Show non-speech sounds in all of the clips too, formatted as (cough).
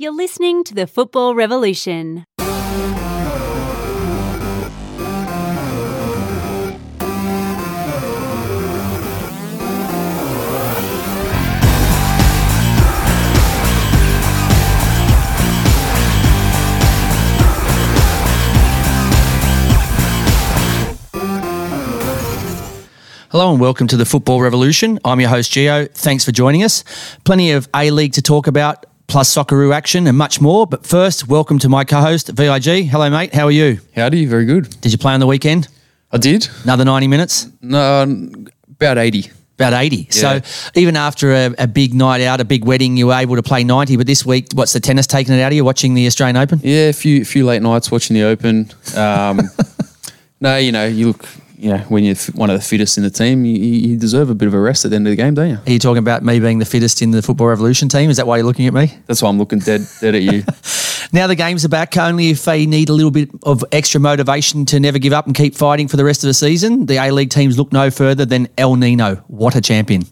You're listening to the Football Revolution. Hello and welcome to the Football Revolution. I'm your host, Geo. Thanks for joining us. Plenty of A League to talk about, plus Socceroo action and much more. But first, welcome to my co host, VIG. Hello, mate. How are you? Howdy, very good. Did you play on the weekend? I did. Another 90 minutes? No, about 80. About 80. Yeah. So even after a, a big night out, a big wedding, you were able to play 90. But this week, what's the tennis taking it out of you watching the Australian Open? Yeah, a few few late nights watching the Open. Um, (laughs) no, you know, you look, you know, when you're one of the fittest in the team, you, you deserve a bit of a rest at the end of the game, don't you? Are you talking about me being the fittest in the Football Revolution team? Is that why you're looking at me? That's why I'm looking dead dead at you. (laughs) Now the games are back. Only if they need a little bit of extra motivation to never give up and keep fighting for the rest of the season. The A League teams look no further than El Nino. What a champion!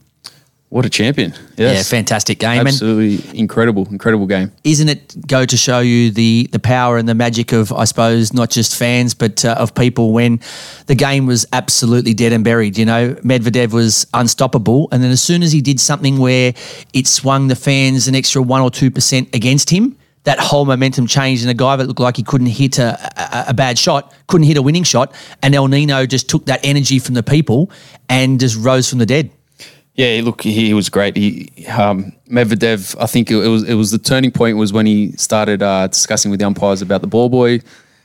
What a champion! Yeah, Yes, fantastic game. And absolutely incredible, incredible game. isn't it go to show you the the power and the magic of I suppose not just fans but uh, of people when the game was absolutely dead and buried. You know, Medvedev was unstoppable, and then as soon as he did something where it swung the fans an extra one or two percent against him. That whole momentum changed, and a guy that looked like he couldn't hit a, a, a bad shot, couldn't hit a winning shot, and El Nino just took that energy from the people and just rose from the dead. Yeah, look, he was great. He um, Medvedev, I think it, it was it was the turning point was when he started uh, discussing with the umpires about the ball boy,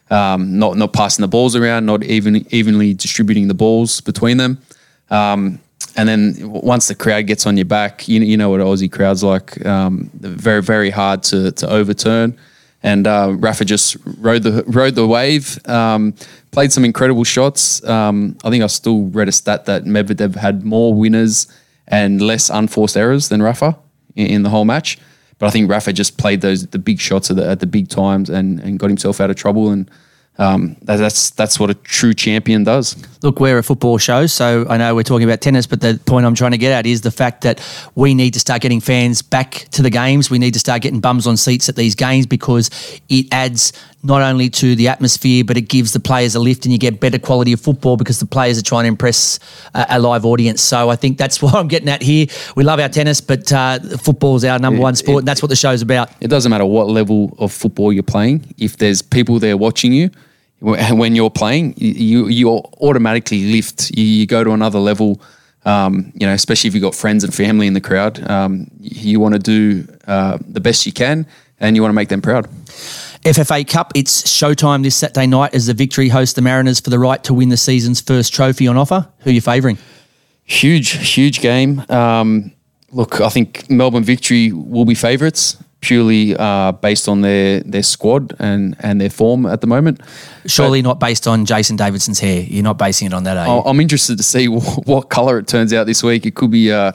um, not not passing the balls around, not even evenly distributing the balls between them. Um, and then once the crowd gets on your back, you, you know what Aussie crowds like. Um, very very hard to to overturn. And uh, Rafa just rode the rode the wave. Um, played some incredible shots. Um, I think I still read a stat that Medvedev had more winners and less unforced errors than Rafa in, in the whole match. But I think Rafa just played those the big shots at the, at the big times and, and got himself out of trouble. And um, that, that's that's what a true champion does. Look, we're a football show, so I know we're talking about tennis, but the point I'm trying to get at is the fact that we need to start getting fans back to the games. We need to start getting bums on seats at these games because it adds not only to the atmosphere, but it gives the players a lift and you get better quality of football because the players are trying to impress a, a live audience. So I think that's (laughs) what I'm getting at here. We love our tennis, but uh, football is our number one sport, and that's what the show's about. It doesn't matter what level of football you're playing. If there's people there watching you, when you're playing, you you automatically lift. You, you go to another level. Um, you know, especially if you've got friends and family in the crowd. Um, you want to do uh, the best you can, and you want to make them proud. FFA Cup, it's showtime this Saturday night as the Victory host the Mariners for the right to win the season's first trophy on offer. Who are you favouring? Huge, huge game. Um, look, I think Melbourne Victory will be favourites purely uh, based on their their squad and and their form at the moment. Surely not based on Jason Davidson's hair. You're not basing it on that, are you? I'm interested to see wh- (laughs) what color it turns out this week. It could be uh,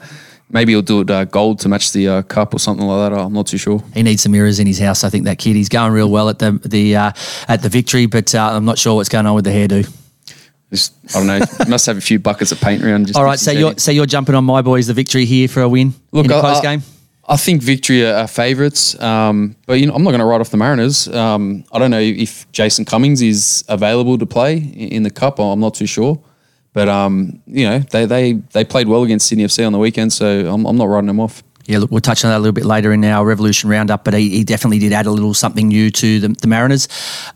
maybe he'll do it uh, gold to match the uh, cup or something like that. I'm not too sure. He needs some mirrors in his house. I think that kid. He's going real well at the the uh, at the victory, but uh, I'm not sure what's going on with the hairdo. Just, I don't know. must have a few buckets of paint around. Just All so you're so you're jumping on my boys, the victory here for a win Look, in the close I- game. I think victory are, are favourites, um, but you know I'm not going to write off the Mariners. Um, I don't know if Jason Cummings is available to play in the cup. I'm not too sure, but um, you know they, they they played well against Sydney FC on the weekend, so I'm, I'm not writing them off. Yeah, look, we'll touch on that a little bit later in our Revolution Roundup, but he, he definitely did add a little something new to the, the Mariners.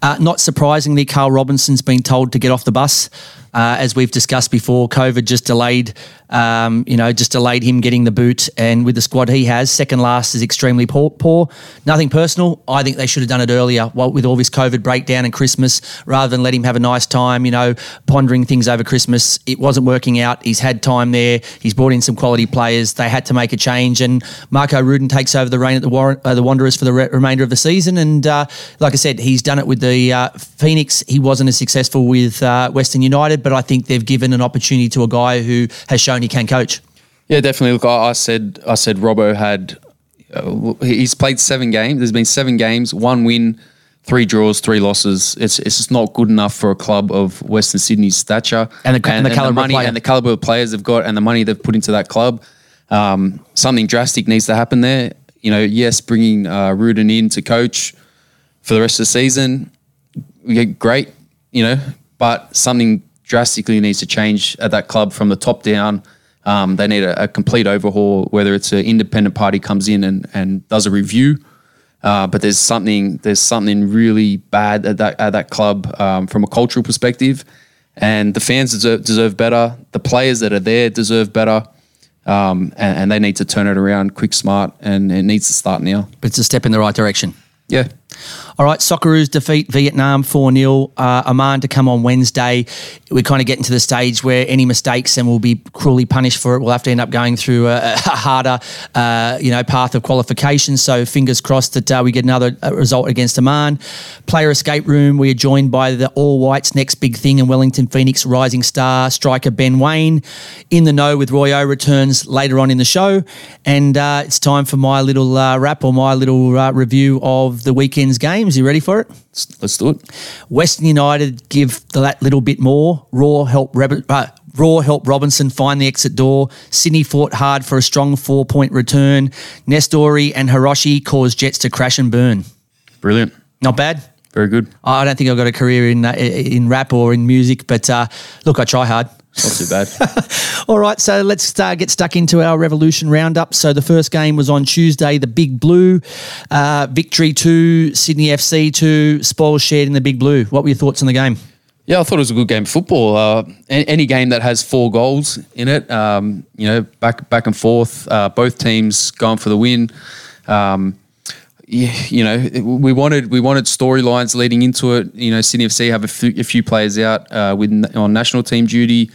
Uh, not surprisingly, Carl Robinson's been told to get off the bus. Uh, as we've discussed before, COVID just delayed, um, you know, just delayed him getting the boot. And with the squad he has, second last is extremely poor. poor. Nothing personal. I think they should have done it earlier well, with all this COVID breakdown and Christmas rather than let him have a nice time, you know, pondering things over Christmas. It wasn't working out. He's had time there. He's brought in some quality players. They had to make a change. And Marko Rudan takes over the reign at the, War- uh, the Wanderers for the re- remainder of the season. And uh, like I said, he's done it with the uh, Phoenix. He wasn't as successful with uh, Western United, but I think they've given an opportunity to a guy who has shown he can coach. Yeah, definitely. Look, I, I said I said Robbo had uh, he's played seven games. There's been seven games, one win, three draws, three losses. It's it's just not good enough for a club of Western Sydney's stature And the- and the calibre of money player. and the caliber of players they've got and the money they've put into that club. Um, something drastic needs to happen there. you know, yes, bringing uh, Rudan in to coach for the rest of the season, yeah, great, you know, but something drastically needs to change at that club from the top down. Um, they need a, a, complete overhaul, whether it's an independent party comes in and, and does a review. Uh, but there's something there's something really bad at that at that club um, from a cultural perspective, and the fans deserve, deserve better. The players that are there deserve better. Um, and, and, they need to turn it around quick, smart, and it needs to start now. But it's a step in the right direction. Yeah. All right, Socceroos defeat Vietnam 4 0. Uh, to come on Wednesday. We're kind of getting to the stage where any mistakes and we'll be cruelly punished for it. We'll have to end up going through a, a harder, uh, you know, path of qualification. So fingers crossed that uh, we get another uh, result against Oman. Player escape room. We are joined by the All Whites' next big thing in Wellington Phoenix rising star striker Ben Waine. In the know with Roy O returns later on in the show, and uh, it's time for my little uh, wrap or my little review of the weekend's games. You ready for it? Let's do it. Western United give that little bit more. Roar help uh, Roar help Robinson find the exit door. Sydney fought hard for a strong four point return. Nestory and Hiroshi caused Jets to crash and burn. Brilliant. Not bad. Very good. I don't think I've got a career in uh, in rap or in music, but uh, look, I try hard. Not too bad. (laughs) All right, so let's uh, get stuck into our Revolution roundup. So the first game was on Tuesday, the Big Blue. Uh, victory to Sydney FC to spoils shared in the Big Blue. What were your thoughts on the game? Yeah, I thought it was a good game of football. Uh, any game that has four goals in it, um, you know, back back and forth, uh, both teams going for the win. Um, you know, we wanted we wanted storylines leading into it. You know, Sydney FC have a few, a few players out uh, with on national team duty.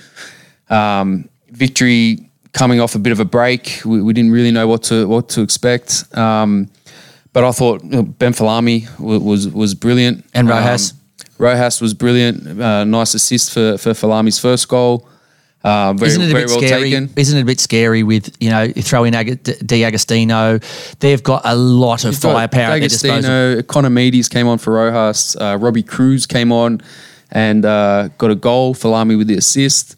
Um, victory coming off a bit of a break. We, we, didn't really know what to what to expect. Um, but I thought you know, Ben Folami was, was was brilliant, and Rojas. Um, Rojas was brilliant. Uh, nice assist for for Folami's first goal. Uh, very, isn't it a bit well scary? Taken. Isn't it a bit scary with you know you throw in Ag- D'Agostino? They've got a lot of firepower. D'Agostino, Connor Meades came on for Rojas. Uh, Robbie Kruse came on and uh, got a goal. Folami with the assist.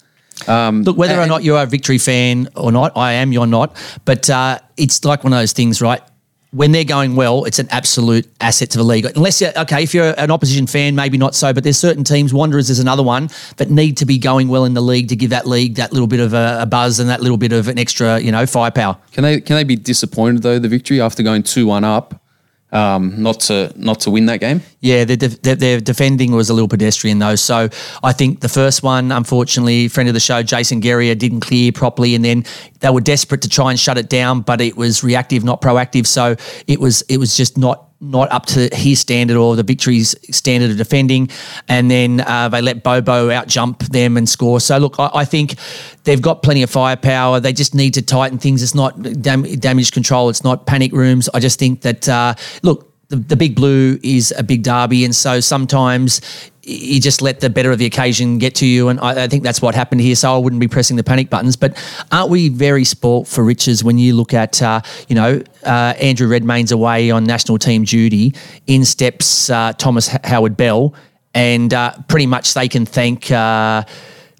Um, Look, whether or not you're a victory fan or not, I am. You're not, but uh, it's like one of those things, right? When they're going well, it's an absolute asset to the league. Unless you're, okay, if you're an opposition fan, maybe not so, but there's certain teams, Wanderers is another one, that need to be going well in the league to give that league that little bit of a, a buzz and that little bit of an extra, you know, firepower. Can they can they be disappointed though the victory after going two one up? Um, not to not to win that game. Yeah, their, their, their, defending was a little pedestrian though. So I think the first one, unfortunately, friend of the show, Jason Geria, didn't clear properly, and then they were desperate to try and shut it down, but it was reactive, not proactive. So it was it was just not not up to his standard or the victory's standard of defending. And then uh, they let Bobo out jump them and score. So, look, I, I, think they've got plenty of firepower. They just need to tighten things. It's not dam- damage control, it's not panic rooms. I just think that, uh, look, the, the big blue is a big derby. And so sometimes you just let the better of the occasion get to you. And I, I, think that's what happened here. So I wouldn't be pressing the panic buttons. But aren't we very sport for riches when you look at, uh, you know, uh, Andrew Redmayne's away on national team duty, in steps uh, Thomas Heward Bell, and uh, pretty much they can thank uh,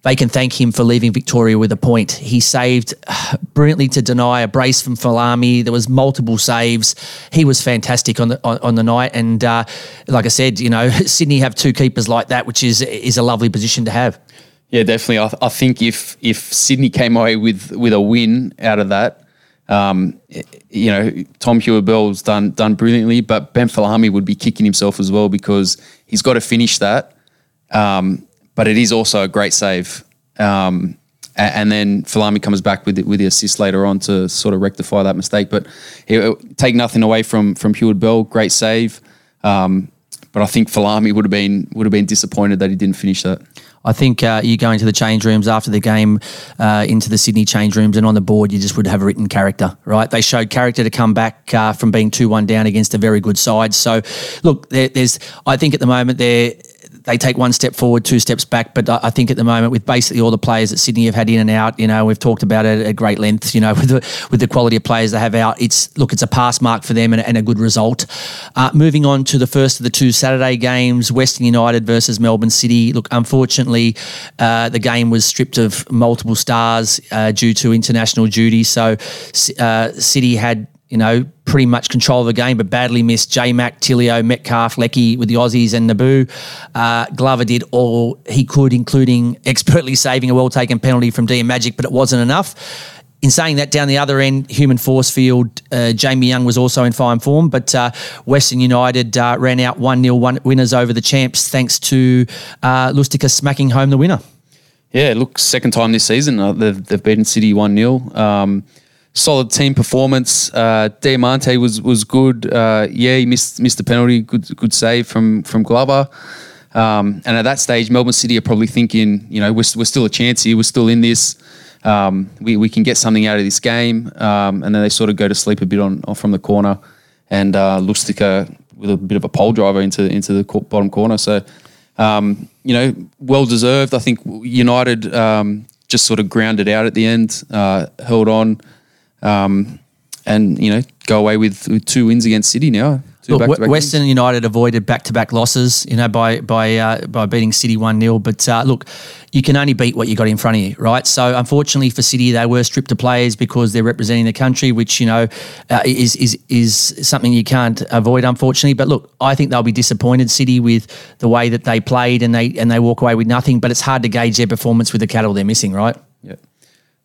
they can thank him for leaving Victoria with a point. He saved (sighs) brilliantly to deny a brace from Folami. There was multiple saves. He was fantastic on the on, on the night. And uh, like I said, you know, (laughs) Sydney have two keepers like that, which is is a lovely position to have. Yeah, definitely. I, I think if if Sydney came away with with a win out of that, um, you know, Tom Heward Bell's done done brilliantly, but Ben Folami would be kicking himself as well because he's got to finish that. Um, but it is also a great save. Um, and then Folami comes back with with the assist later on to sort of rectify that mistake. But he, take nothing away from from Heward Bell, great save. Um, but I think Folami would have been would have been disappointed that he didn't finish that. I think uh, you go into the change rooms after the game, uh, into the Sydney change rooms, and on the board, you just would have written character, right? They showed character to come back uh, from being 2 1 down against a very good side. So, look, there, there's, I think at the moment, they're they take one step forward, two steps back. But I think at the moment, with basically all the players that Sydney have had in and out, you know, we've talked about it at great length. You know, (laughs) with the with the quality of players they have out, it's look, it's a pass mark for them and, and a good result. Uh, moving on to the first of the two Saturday games, Western United versus Melbourne City. Look, unfortunately, uh, the game was stripped of multiple stars uh, due to international duty. So uh, City had you know, pretty much control of the game, but badly missed J Mac, Tilio, Metcalf, Leckie with the Aussies and Nabbout. Uh, Glover did all he could, including (laughs) expertly saving a well taken penalty from Dean Magic, but it wasn't enough. In saying that, down the other end, human force field, uh, Jamie Young was also in fine form, but uh, Western United uh, ran out 1 0 winners over the champs thanks to uh, Lustica smacking home the winner. Yeah, look, second time this season, uh, they've, they've beaten City 1 0. Um, solid team performance. Uh, Diamanti was was good. Uh, yeah, he missed missed the penalty. Good good save from from Glover. Um, and at that stage, Melbourne City are probably thinking, you know, we're, we're still a chance here. We're still in this. Um, we, we can get something out of this game. Um, and then they sort of go to sleep a bit on, on from the corner. And uh, Lustica with a bit of a pole driver into into the bottom corner. So, um, you know, well deserved. I think United um, just sort of grounded out at the end, uh, held on um, and you know go away with, with two wins against City now. Look, Western United avoided back-to-back losses, you know, by by uh, by beating City one 0 But uh, look, you can only beat what you got in front of you, right? So unfortunately for City, they were stripped of players because they're representing the country, which you know uh, is is is something you can't avoid, unfortunately. But look, I think they'll be disappointed, City, with the way that they played, and they and they walk away with nothing. But it's hard to gauge their performance with the cattle they're missing, right? Yeah.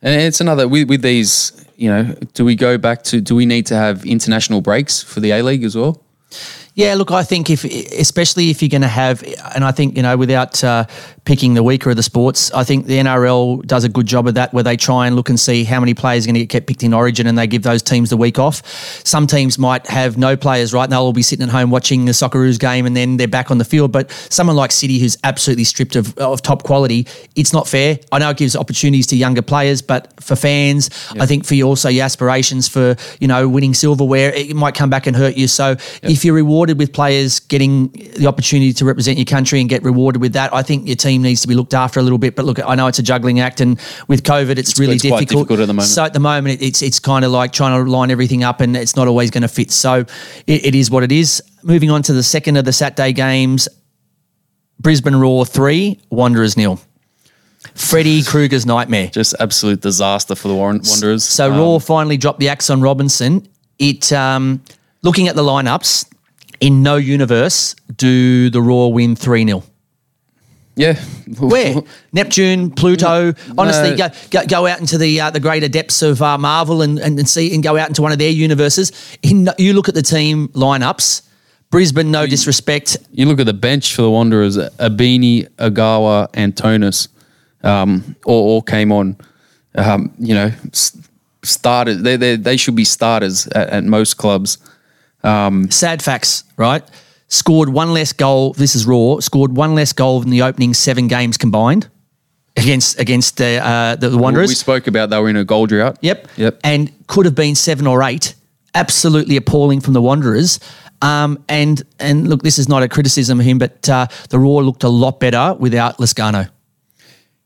And it's another with, with these, you know, do we go back to do we need to have international breaks for the A League as well? Yeah, look, I think if, especially if you're going to have, and I think you know, without uh, picking the weaker of the sports, I think the NRL does a good job of that, where they try and look and see how many players are going to get picked in Origin, and they give those teams the week off. Some teams might have no players, right? And they'll all be sitting at home watching the Socceroos game, and then they're back on the field. But someone like City, who's absolutely stripped of, of top quality, it's not fair. I know it gives opportunities to younger players, but for fans, yeah. I think for you also your aspirations for you know winning silverware, it might come back and hurt you. So yeah. if you're rewarded rewarded with players getting the opportunity to represent your country and get rewarded with that. I think your team needs to be looked after a little bit. But look, I know it's a juggling act, and with COVID, it's, it's really it's difficult. difficult. at the moment. So at the moment, it's it's kind of like trying to line everything up, and it's not always going to fit. So it, it is what it is. Moving on to the second of the Saturday games, Brisbane Roar three, Wanderers nil. Freddy (laughs) Krueger's nightmare. Just absolute disaster for the Wanderers. So um, Roar finally dropped the axe on Robinson. It um, looking at the lineups, in no universe do the Roar win 3 0. Yeah. Where? Neptune, Pluto. Honestly, no. go, go, go out into the uh, the greater depths of uh, Marvel and, and, and, see and go out into one of their universes. In, you look at the team lineups. Brisbane, no you, disrespect. You look at the bench for the Wanderers. Ibini, Agawa, and Tonus um, all, all came on. Um, you know, started. They, they they should be starters at, at most clubs. Um, Sad facts, right? Scored one less goal. This is Roar. Scored one less goal in the opening seven games combined against against the uh, the, the Wanderers. We spoke about they were in a goal drought. Yep. Yep. And could have been seven or eight. Absolutely appalling from the Wanderers. Um, and and look, this is not a criticism of him, but uh, the Roar looked a lot better without Lescano.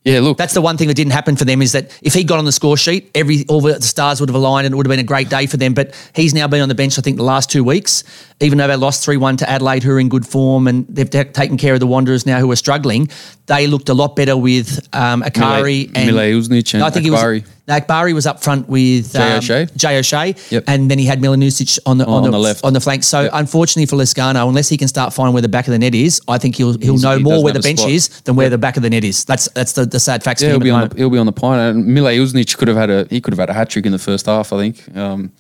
Yeah, look, that's the one thing that didn't happen for them is that if he got on the score sheet, every all the stars would have aligned and it would have been a great day for them. But he's now been on the bench, I think, the last two weeks. Even though they lost three one to Adelaide, who are in good form, and they've t- taken care of the Wanderers now, who are struggling. They looked a lot better with um, Akari Mile, and Mileusnic and I think Akbari. he was Akbari was up front with Jay um, O'Shea. Jay O'Shea. Yep. And then he had Mileusnic on the, on, on the, the, left. on the flank. So yep. unfortunately for Lescano, unless he can start finding where the back of the net is, I think he'll he'll He's, know he more where the bench spot. is than where yep. the back of the net is. That's that's the, the sad facts. Yeah, he'll be, on the, he'll be on the pine. And Mileusnic could have had a he could have had a hat trick in the first half. I think. Um,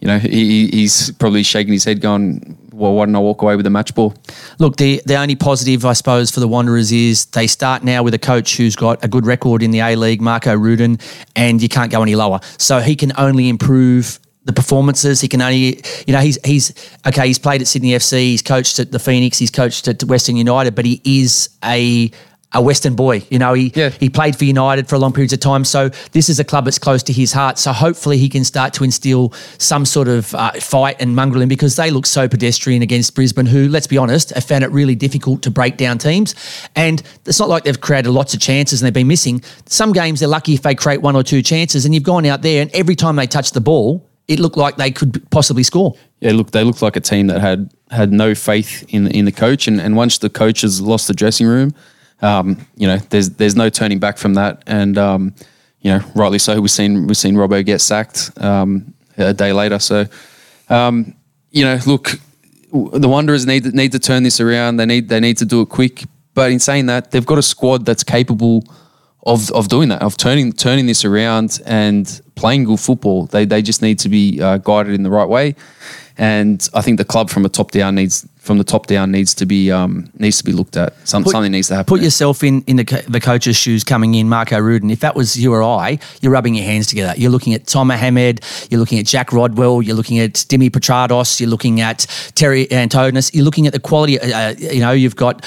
you know, he, he's probably shaking his head, going, "Well, why didn't I walk away with the match ball?" Look, the the only positive, I suppose, for the Wanderers is they start now with a coach who's got a good record in the A League, Marko Rudan, and you can't go any lower. So he can only improve the performances. He can only, you know, he's he's okay. He's played at Sydney FC. He's coached at the Phoenix. He's coached at Western United, but he is a a Western boy. You know, he yeah. he played for United for a long periods of time. So this is a club that's close to his heart. So hopefully he can start to instill some sort of uh, fight and mongrel in because they look so pedestrian against Brisbane, who, let's be honest, have found it really difficult to break down teams. And it's not like they've created lots of chances and they've been missing. Some games they're lucky if they create one or two chances, and you've gone out there and every time they touch the ball, it looked like they could possibly score. Yeah, look, they looked like a team that had had no faith in in the coach, and and once the coaches lost the dressing room um, you know, there's there's no turning back from that, and um, you know, rightly so. We've seen we've seen Robbo get sacked um, a day later, so Um, you know, look, the Wanderers need need to turn this around. They need they need to do it quick. But in saying that, they've got a squad that's capable of of doing that, of turning turning this around and playing good football. They they just need to be uh, guided in the right way. And I think the club from a top down needs from the top down needs to be um, needs to be looked at. Some, Put- something needs to happen. Put there. yourself in, in the, the coach's shoes coming in, Marko Rudan. If that was you or I, you're rubbing your hands together. You're looking at Tomer Hemed, you're looking at Jack Rodwell, you're looking at Dimi Petratos, you're looking at Terry Antonis, you're looking at the quality. Uh, you know, you've got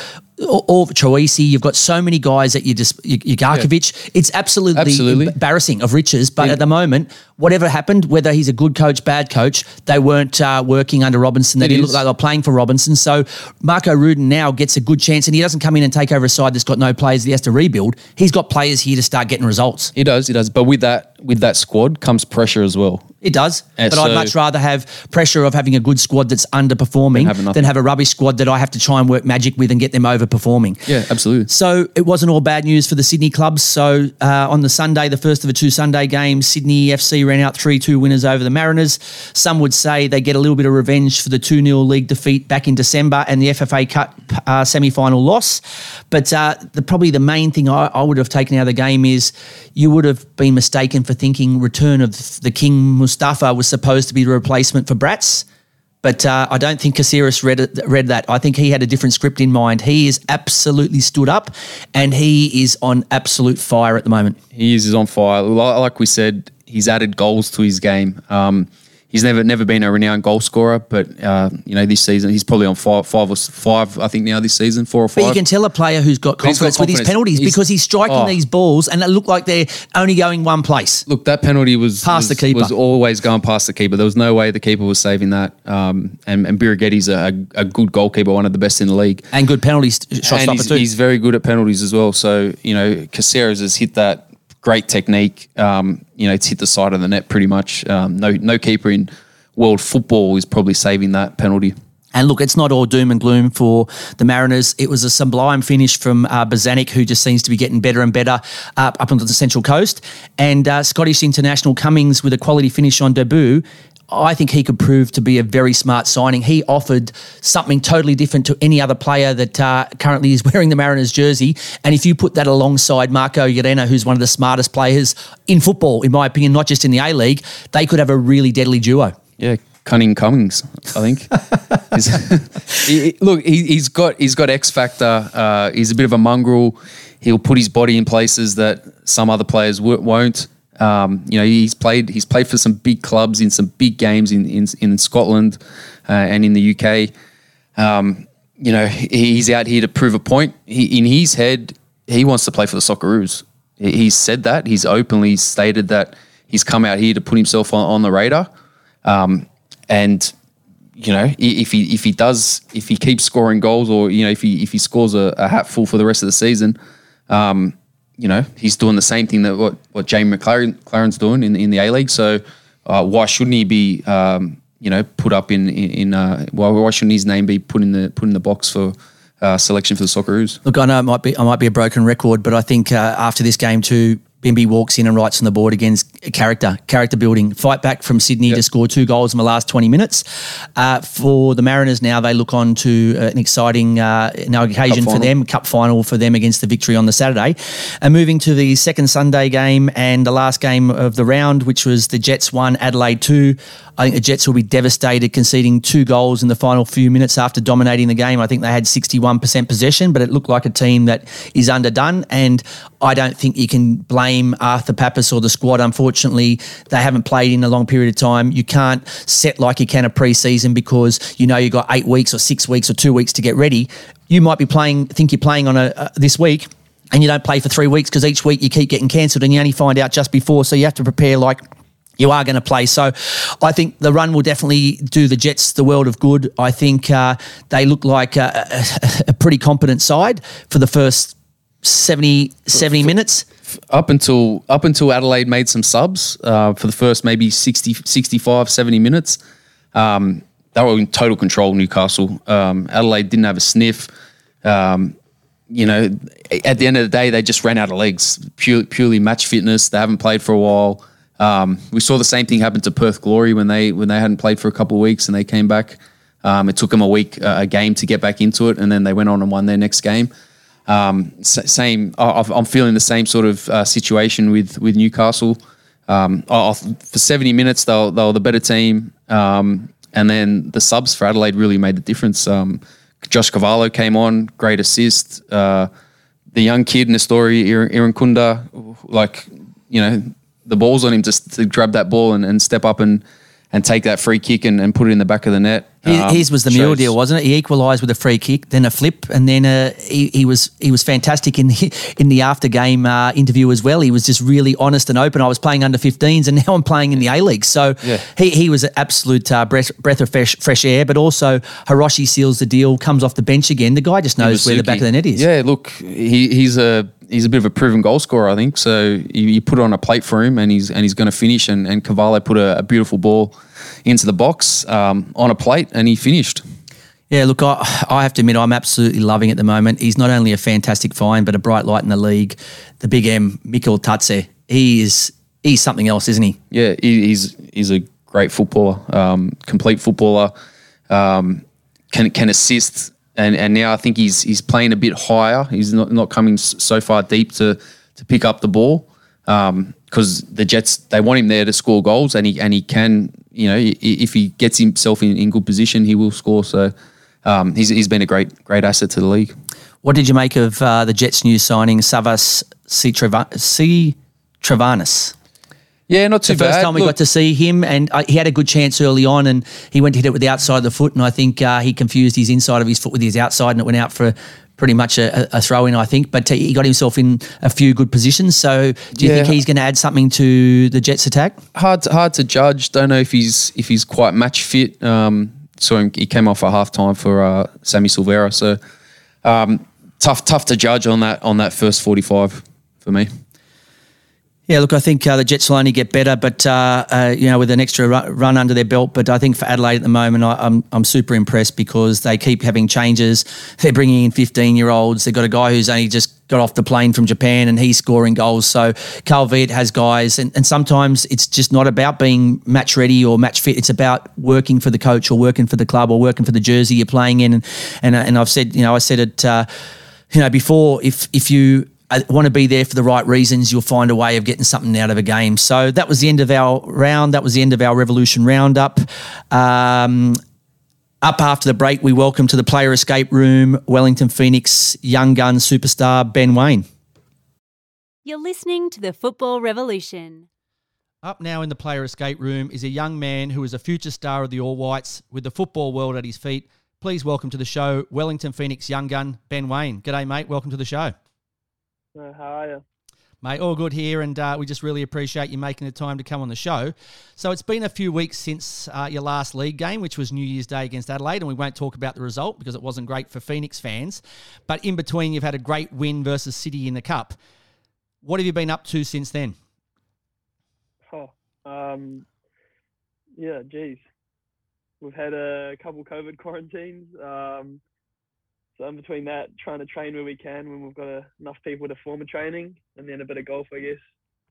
all, Troisi, you've got so many guys that you just, you, you Garkovic. It's absolutely, Absolutely. embarrassing of riches. But at the moment, whatever happened, whether he's a good coach, bad coach, they weren't uh, working under Robinson. They It didn't is. look like they were playing for Robinson. So Marko Rudan now gets a good chance, and he doesn't come in and take over a side that's got no players that he has to rebuild. He's got players here to start getting results. He does, he does. But with that with that squad comes pressure as well. It does, And but I'd much rather have pressure of having a good squad that's underperforming nothing. than have a rubbish squad that I have to try and work magic with and get them overperforming. Yeah, absolutely. So it wasn't all bad news for the Sydney clubs. So uh, on the Sunday, the first of the two Sunday games, Sydney FC ran out 3 2 winners over the Mariners. Some would say they get a little bit of revenge for the 2 0 league defeat back in December and the FFA Cup uh, semi final loss. But uh, the, probably the main thing I, I would have taken out of the game is you would have been mistaken for thinking return of the King Mustafa was supposed to be the replacement for Bratz. But uh, I don't think Caceres read read that. I think he had a different script in mind. He is absolutely stood up, and he is on absolute fire at the moment. He is on fire. Like we said, he's added goals to his game. Um, he's never never been a renowned goal scorer, but uh, you know this season he's probably on five, five or five. I think now this season, four or five. But you can tell a player who's got he's got confidence with his penalties He's- because he's striking oh. these balls, and they look like they're only going one place. Look, that penalty was Past the was, keeper. was always going past the keeper. There was no way the keeper was saving that. Um, and and Birighitti's a, a good goalkeeper, one of the best in the league. And good penalty st- shot stopper he's, too. he's very good at penalties as well. So you know, Caceres has hit that great technique. Um, you know, it's hit the side of the net pretty much. Um, no no keeper in world football is probably saving that penalty. And look, it's not all doom and gloom for the Mariners. It was a sublime finish from uh, Bazanik, who just seems to be getting better and better up, up onto the Central Coast. And uh, Scottish international Cummings with a quality finish on debut. I think he could prove to be a very smart signing. He offered something totally different to any other player that uh, currently is (laughs) wearing the Mariners jersey. And if you put that alongside Marco Ureña, who's one of the smartest players in football, in my opinion, not just in the A League, they could have a really deadly duo. Yeah, Cunning Cummings, I think. (laughs) (laughs) He- look, he, he's got he's got X factor. Uh, he's a bit of a mongrel. He'll put his body in places that some other players w- won't. Um, you know, he's played he's played for some big clubs in some big games in in, in Scotland uh, and in the UK. Um, you know, he's out here to prove a point. He, in his head, he wants to play for the Socceroos. He's said that. He's openly stated that he's come out here to put himself on, on the radar. Um, and you know, if he if he does if he keeps scoring goals, or you know, if he if he scores a, a hatful for the rest of the season, um, you know, he's doing the same thing that what what Jamie Maclaren Maclaren's doing in in the A League. So uh, why shouldn't he be um, you know put up in in, uh, why why shouldn't his name be put in the put in the box for uh, selection for the Socceroos? Look, I know it might be I might be a broken record, but I think uh, after this game too, Bimby walks in and writes on the board against character, character building, fight back from Sydney to score two goals in the last twenty minutes. Uh, for the Mariners now, they look on to uh, an exciting uh, now occasion for them, cup final for them against the Victory on the Saturday, and moving to the second Sunday game and the last game of the round, which was the Jets one, Adelaide two. I think the Jets will be devastated, conceding two goals in the final few minutes after dominating the game. I think they had 61% possession, but it looked like a team that is underdone. And I don't think you can blame Arthur Papas or the squad. Unfortunately, they haven't played in a long period of time. You can't set like you can a preseason because you know you've got eight weeks or six weeks or two weeks to get ready. You might be playing, think you're playing on a uh, this week. And you don't play for three weeks because each week you keep getting cancelled and you only find out just before. So you have to prepare like you are going to play. So I think the run will definitely do the Jets the world of good. I think uh, they look like a, a, a pretty competent side for the first 70, 70 minutes. up until up until Adelaide made some subs uh, for the first maybe 60, 65, 70 minutes. Um, they were in total control, Newcastle. Um, Adelaide didn't have a sniff. Um, you know, at the end of the day, they just ran out of legs. Pure, purely match fitness. They haven't played for a while. Um, we saw the same thing happen to Perth Glory when they when they hadn't played for a couple of weeks and they came back. Um, it took them a week, uh, a game to get back into it, and then they went on and won their next game. Um, same, I'm feeling the same sort of uh, situation with with Newcastle. Um, for 70 minutes, they were, they were the better team, um, and then the subs for Adelaide really made the difference. Um, Josh Cavallo came on, great assist. Uh, the young kid in the story, Irankunda, like you know, the ball's on him just to grab that ball and, and step up and and take that free kick and, and put it in the back of the net. Um, his was the mule deal, wasn't it? He equalised with a free kick, then a flip, and then uh, he, he was he was fantastic in the, in the after game uh, interview as well. He was just really honest and open. I was playing under 15s, and (laughs) now I'm playing in the A League. So yeah. he, he was an absolute uh, breath, breath of fresh, fresh air. But also Hiroshi seals the deal, comes off the bench again. The guy just knows where the back of the net is. Yeah, look, he, he's a he's a bit of a proven goal scorer, I think. So you, you put it on a plate for him, and he's and he's going to finish. And and Cavallo put a, a beautiful ball into the box um, on a plate, and he finished. Yeah, look, I, I have to admit, I'm absolutely loving it at the moment. He's not only a fantastic find, but a bright light in the league. The big M, Mikeltadze, he is he's something else, isn't he? Yeah, he, he's he's a great footballer, um, complete footballer, um, can can assist, and and now I think he's he's playing a bit higher. He's not not coming so far deep to to pick up the ball because um, the Jets they want him there to score goals, and he and he can you know, if he gets himself in, in good position, he will score. So um, he's, he's been a great great asset to the league. What did you make of uh, the Jets' new signing, Savas C. Travanis? Yeah, not too much. the first bad. time we Look, got to see him, and uh, he had a good chance early on, and he went to hit it with the outside of the foot, and I think uh, he confused his inside of his foot with his outside, and it went out for pretty much a, a throw in, I think. But he got himself in a few good positions. So do you yeah. think he's going to add something to the Jets' attack? Hard, to, hard to judge. Don't know if he's if he's quite match fit. Um, so he came off a half time for uh, Sammy Silvera. So um, tough, tough to judge on that on that first forty five for me. Yeah, look, I think uh, the Jets will only get better, but uh, uh, you know, with an extra run under their belt. But I think for Adelaide at the moment, I, am I'm, I'm super impressed because they keep having changes. They're bringing in 15 year olds. They've got a guy who's only just got off the plane from Japan and he's scoring goals. So Carl Veart has guys, and, and sometimes it's just not about being match ready or match fit. It's about working for the coach or working for the club or working for the jersey you're playing in. And and, and I've said, you know, I said it. Uh, you know, before if if you I want to be there for the right reasons, you'll find a way of getting something out of a game. So that was the end of our round. That was the end of our Revolution Roundup. Um, up after the break, we welcome to the player escape room Wellington Phoenix young gun superstar Ben Waine. You're listening to the Football Revolution. Up now in the player escape room is a young man who is a future star of the All Whites with the football world at his feet. Please welcome to the show Wellington Phoenix young gun Ben Waine. G'day, mate. Welcome to the show. How are you? Mate, all good here, and uh, we just really appreciate you making the time to come on the show. So it's been a few weeks since uh, your last league game, which was New Year's Day against Adelaide, and we won't talk about the result because it wasn't great for Phoenix fans. But in between, you've had a great win versus City in the Cup. What have you been up to since then? Oh, um, yeah, geez. We've had a couple COVID quarantines. Um, so in between that, trying to train where we can when we've got a, enough people to form a training, and then a bit of golf, I guess.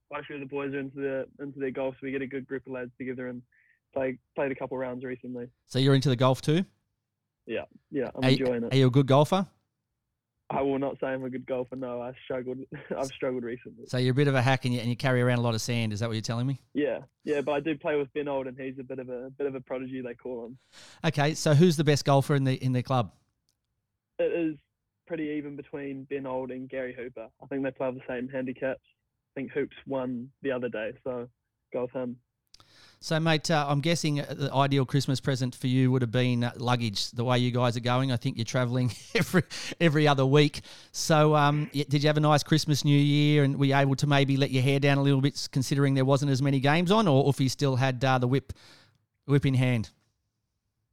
Quite a few of the boys are into the into their golf, so we get a good group of lads together and play played a couple rounds recently. So you're into the golf too? Yeah, yeah, I'm are, enjoying it. Are you a good golfer? I will not say I'm a good golfer. No, I struggled. (laughs) I've struggled recently. So you're a bit of a hack and you, and you carry around a lot of sand. Is that what you're telling me? Yeah, yeah. But I do play with Ben Old, and he's a bit of a, a bit of a prodigy. They call him. Okay, so who's the best golfer in the in the club? It is pretty even between Ben Old and Gary Hooper. I think they play the same handicaps. I think Hoops won the other day, so go with him. So, mate, uh, I'm guessing uh, the ideal Christmas present for you would have been uh, luggage. The way you guys are going, I think you're travelling (laughs) every every other week. So, um, did you have a nice Christmas, New Year, and were you able to maybe let your hair down a little bit, considering there wasn't as many games on, or if you still had uh, the whip whip in hand?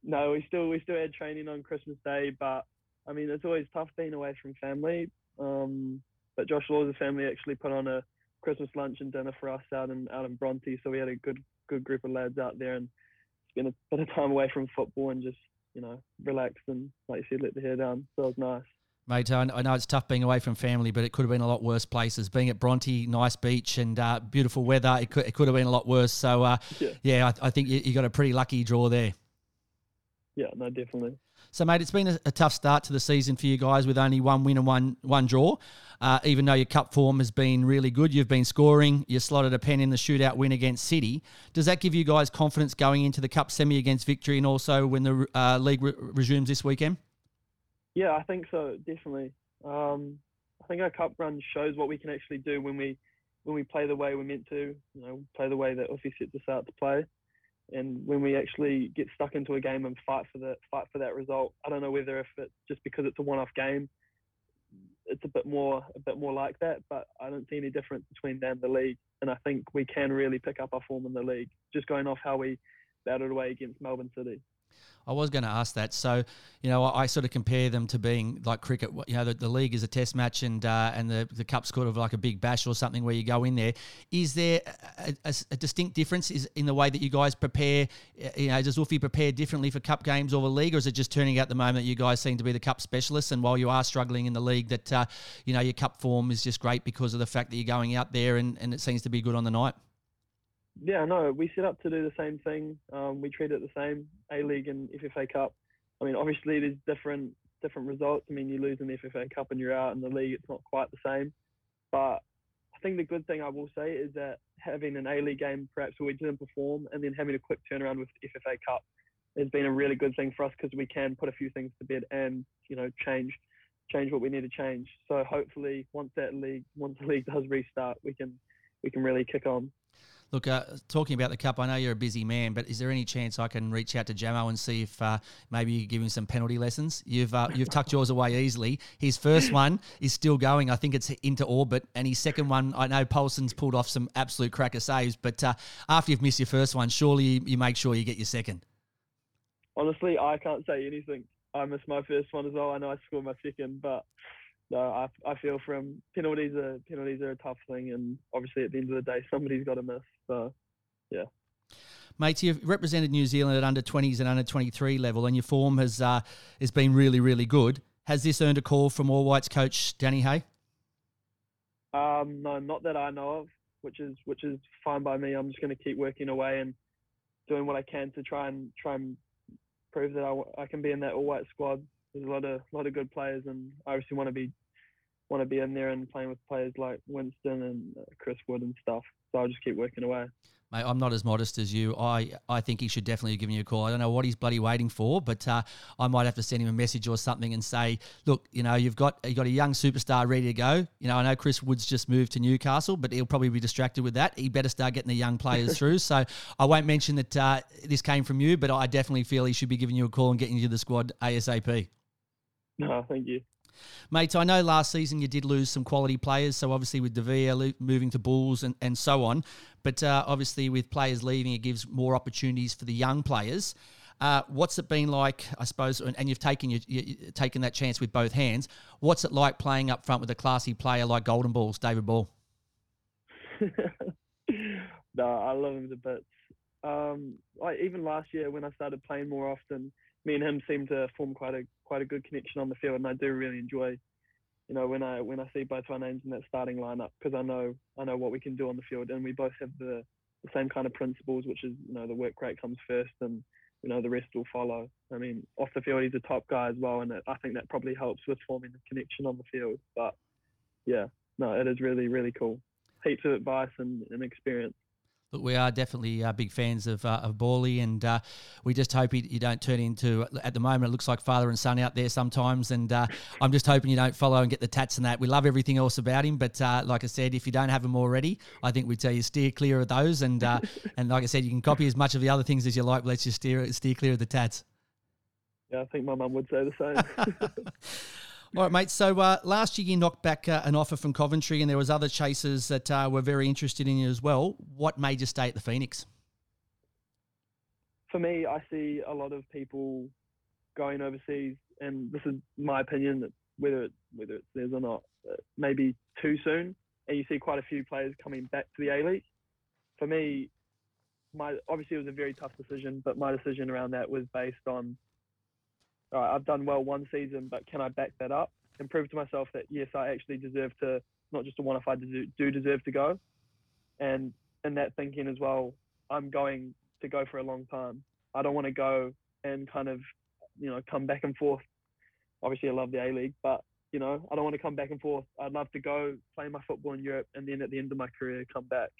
No, we still we still had training on Christmas Day, but I mean, it's always tough being away from family. Um, but Josh Law's family actually put on a Christmas lunch and dinner for us out in out in Bronte, so we had a good good group of lads out there and spent a bit of time away from football and just you know relax and like you said, let the hair down. So it was nice. Mate, I know it's tough being away from family, but it could have been a lot worse places. Being at Bronte, nice beach and uh, beautiful weather, it could, it could have been a lot worse. So, uh, yeah, yeah I, I, think you, you got a pretty lucky draw there. Yeah, no, definitely. So, mate, it's been a, a, tough start to the season for you guys with only one win and one one draw. Uh, even though your cup form has been really good, you've been scoring. You slotted a pen in the shootout win against City. Does that give you guys confidence going into the cup semi against Victory, and also when the uh, league re- resumes this weekend? Yeah, I think so. Definitely. Um, I think our cup run shows what we can actually do when we when we play the way we're meant to. You know, play the way that Uffy sets us out to play, and when we actually get stuck into a game and fight for the fight for that result. I don't know whether if it's just because it's a one-off game, it's a bit more a bit more like that. But I don't see any difference between them and the league, and I think we can really pick up our form in the league just going off how we battled away against Melbourne City. I was going to ask that. So, you know, I, I, sort of compare them to being like cricket. You know, the, the league is a test match, and uh, and the the cup's sort of like a big bash or something where you go in there. Is there a, a, a distinct difference is in the way that you guys prepare? You know, does Uffy prepare differently for cup games or the league, or is it just turning out the moment you guys seem to be the cup specialists? And while you are struggling in the league, that uh, you know your cup form is just great because of the fact that you're going out there and, and it seems to be good on the night yeah, no, we set up to do the same thing. Um, we treat it the same, A League and FFA Cup. I mean, obviously there's different different results. I mean, you lose in the FFA Cup and you're out in the league. It's not quite the same, but I think the good thing I will say is that having an A League game, perhaps where we didn't perform, and then having a quick turnaround with FFA Cup has been a really good thing for us because we can put a few things to bed and you know change change what we need to change. So hopefully, once that league once the league does restart, we can we can really kick on. Look, uh, talking about the cup, I know you're a busy man, but is there any chance I can reach out to Jamo and see if uh, maybe you give him some penalty lessons? You've uh, you've tucked yours away easily. His first one is still going. I think it's into orbit, and his second one, I know Paulsen's pulled off some absolute cracker saves. But uh, after you've missed your first one, surely you, you make sure you get your second. Honestly, I can't say anything. I missed my first one as well. I know I scored my second, but no, I, I feel from penalties are penalties are a tough thing, and obviously at the end of the day, somebody's got to miss. So, yeah. Mates, you've represented New Zealand at under 20s and under 23 level, and your form has uh, has been really, really good. Has this earned a call from All Whites coach Danny Hay? Um, no, not that I know of, which is which is fine by me. I'm just going to keep working away and doing what I can to try and try and prove that I, I can be in that All White squad there's a lot of lot of good players, and I obviously want to be want to be in there and playing with players like Winston and uh, Chris Wood and stuff. So I'll just keep working away. Mate, I'm not as modest as you. I, I think he should definitely give you a call. I don't know what he's bloody waiting for, but uh, I might have to send him a message or something and say, look, you know, you've got you got a young superstar ready to go. You know, I know Chris Wood's just moved to Newcastle, but he'll probably be distracted with that. He better start getting the young players (laughs) through. So I won't mention that uh, this came from you, but I definitely feel he should be giving you a call and getting you to the squad ASAP. No, thank you. Mates, I know last season you did lose some quality players, so obviously with Devere moving to Bulls and, and so on, but uh, obviously with players leaving, it gives more opportunities for the young players. Uh, what's it been like, I suppose, and, and you've taken you, you, taken that chance with both hands. What's it like playing up front with a classy player like Golden Balls, David Ball? (laughs) no, I love him to bits. Um, like even last year when I started playing more often, me and him seem to form quite a quite a good connection on the field, and I do really enjoy, you know, when I when I see both our names in that starting lineup because I know I know what we can do on the field, and we both have the, the same kind of principles, which is you know the work rate comes first, and you know the rest will follow. I mean, off the field he's a top guy as well, and I think that probably helps with forming the connection on the field. But yeah, no, it is really really cool. Heaps of advice and, and experience. Look, we are definitely uh, big fans of, uh, of Bally, and uh, we just hope you, you, don't turn into, at the moment, it looks like father and son out there sometimes. And uh, I'm just hoping you don't follow and get the tats and that. We love everything else about him, but uh, like I said, if you don't have them already, I think we'd tell you steer clear of those. And uh, (laughs) and like I said, you can copy as much of the other things as you like, but let's just steer, steer clear of the tats. Yeah, I think my mum would say the same. (laughs) All right, mate. So uh, last year you knocked back uh, an offer from Coventry, and there was other chasers that uh, were very interested in you as well. What made you stay at the Phoenix? For me, I see a lot of people going overseas, and this is my opinion that whether it, whether it's theirs or not, uh, maybe too soon. And you see quite a few players coming back to the A League. For me, my obviously it was a very tough decision, but my decision around that was based on all right, I've done well one season, but can I back that up? and prove to myself that yes, I actually deserve to not just a one if I do, deserve to go, and and that thinking as well, I'm going to go for a long time. I don't want to go and kind of you know come back and forth. Obviously, I love the A League, but you know I don't want to come back and forth. I'd love to go play my football in Europe and then at the end of my career come back.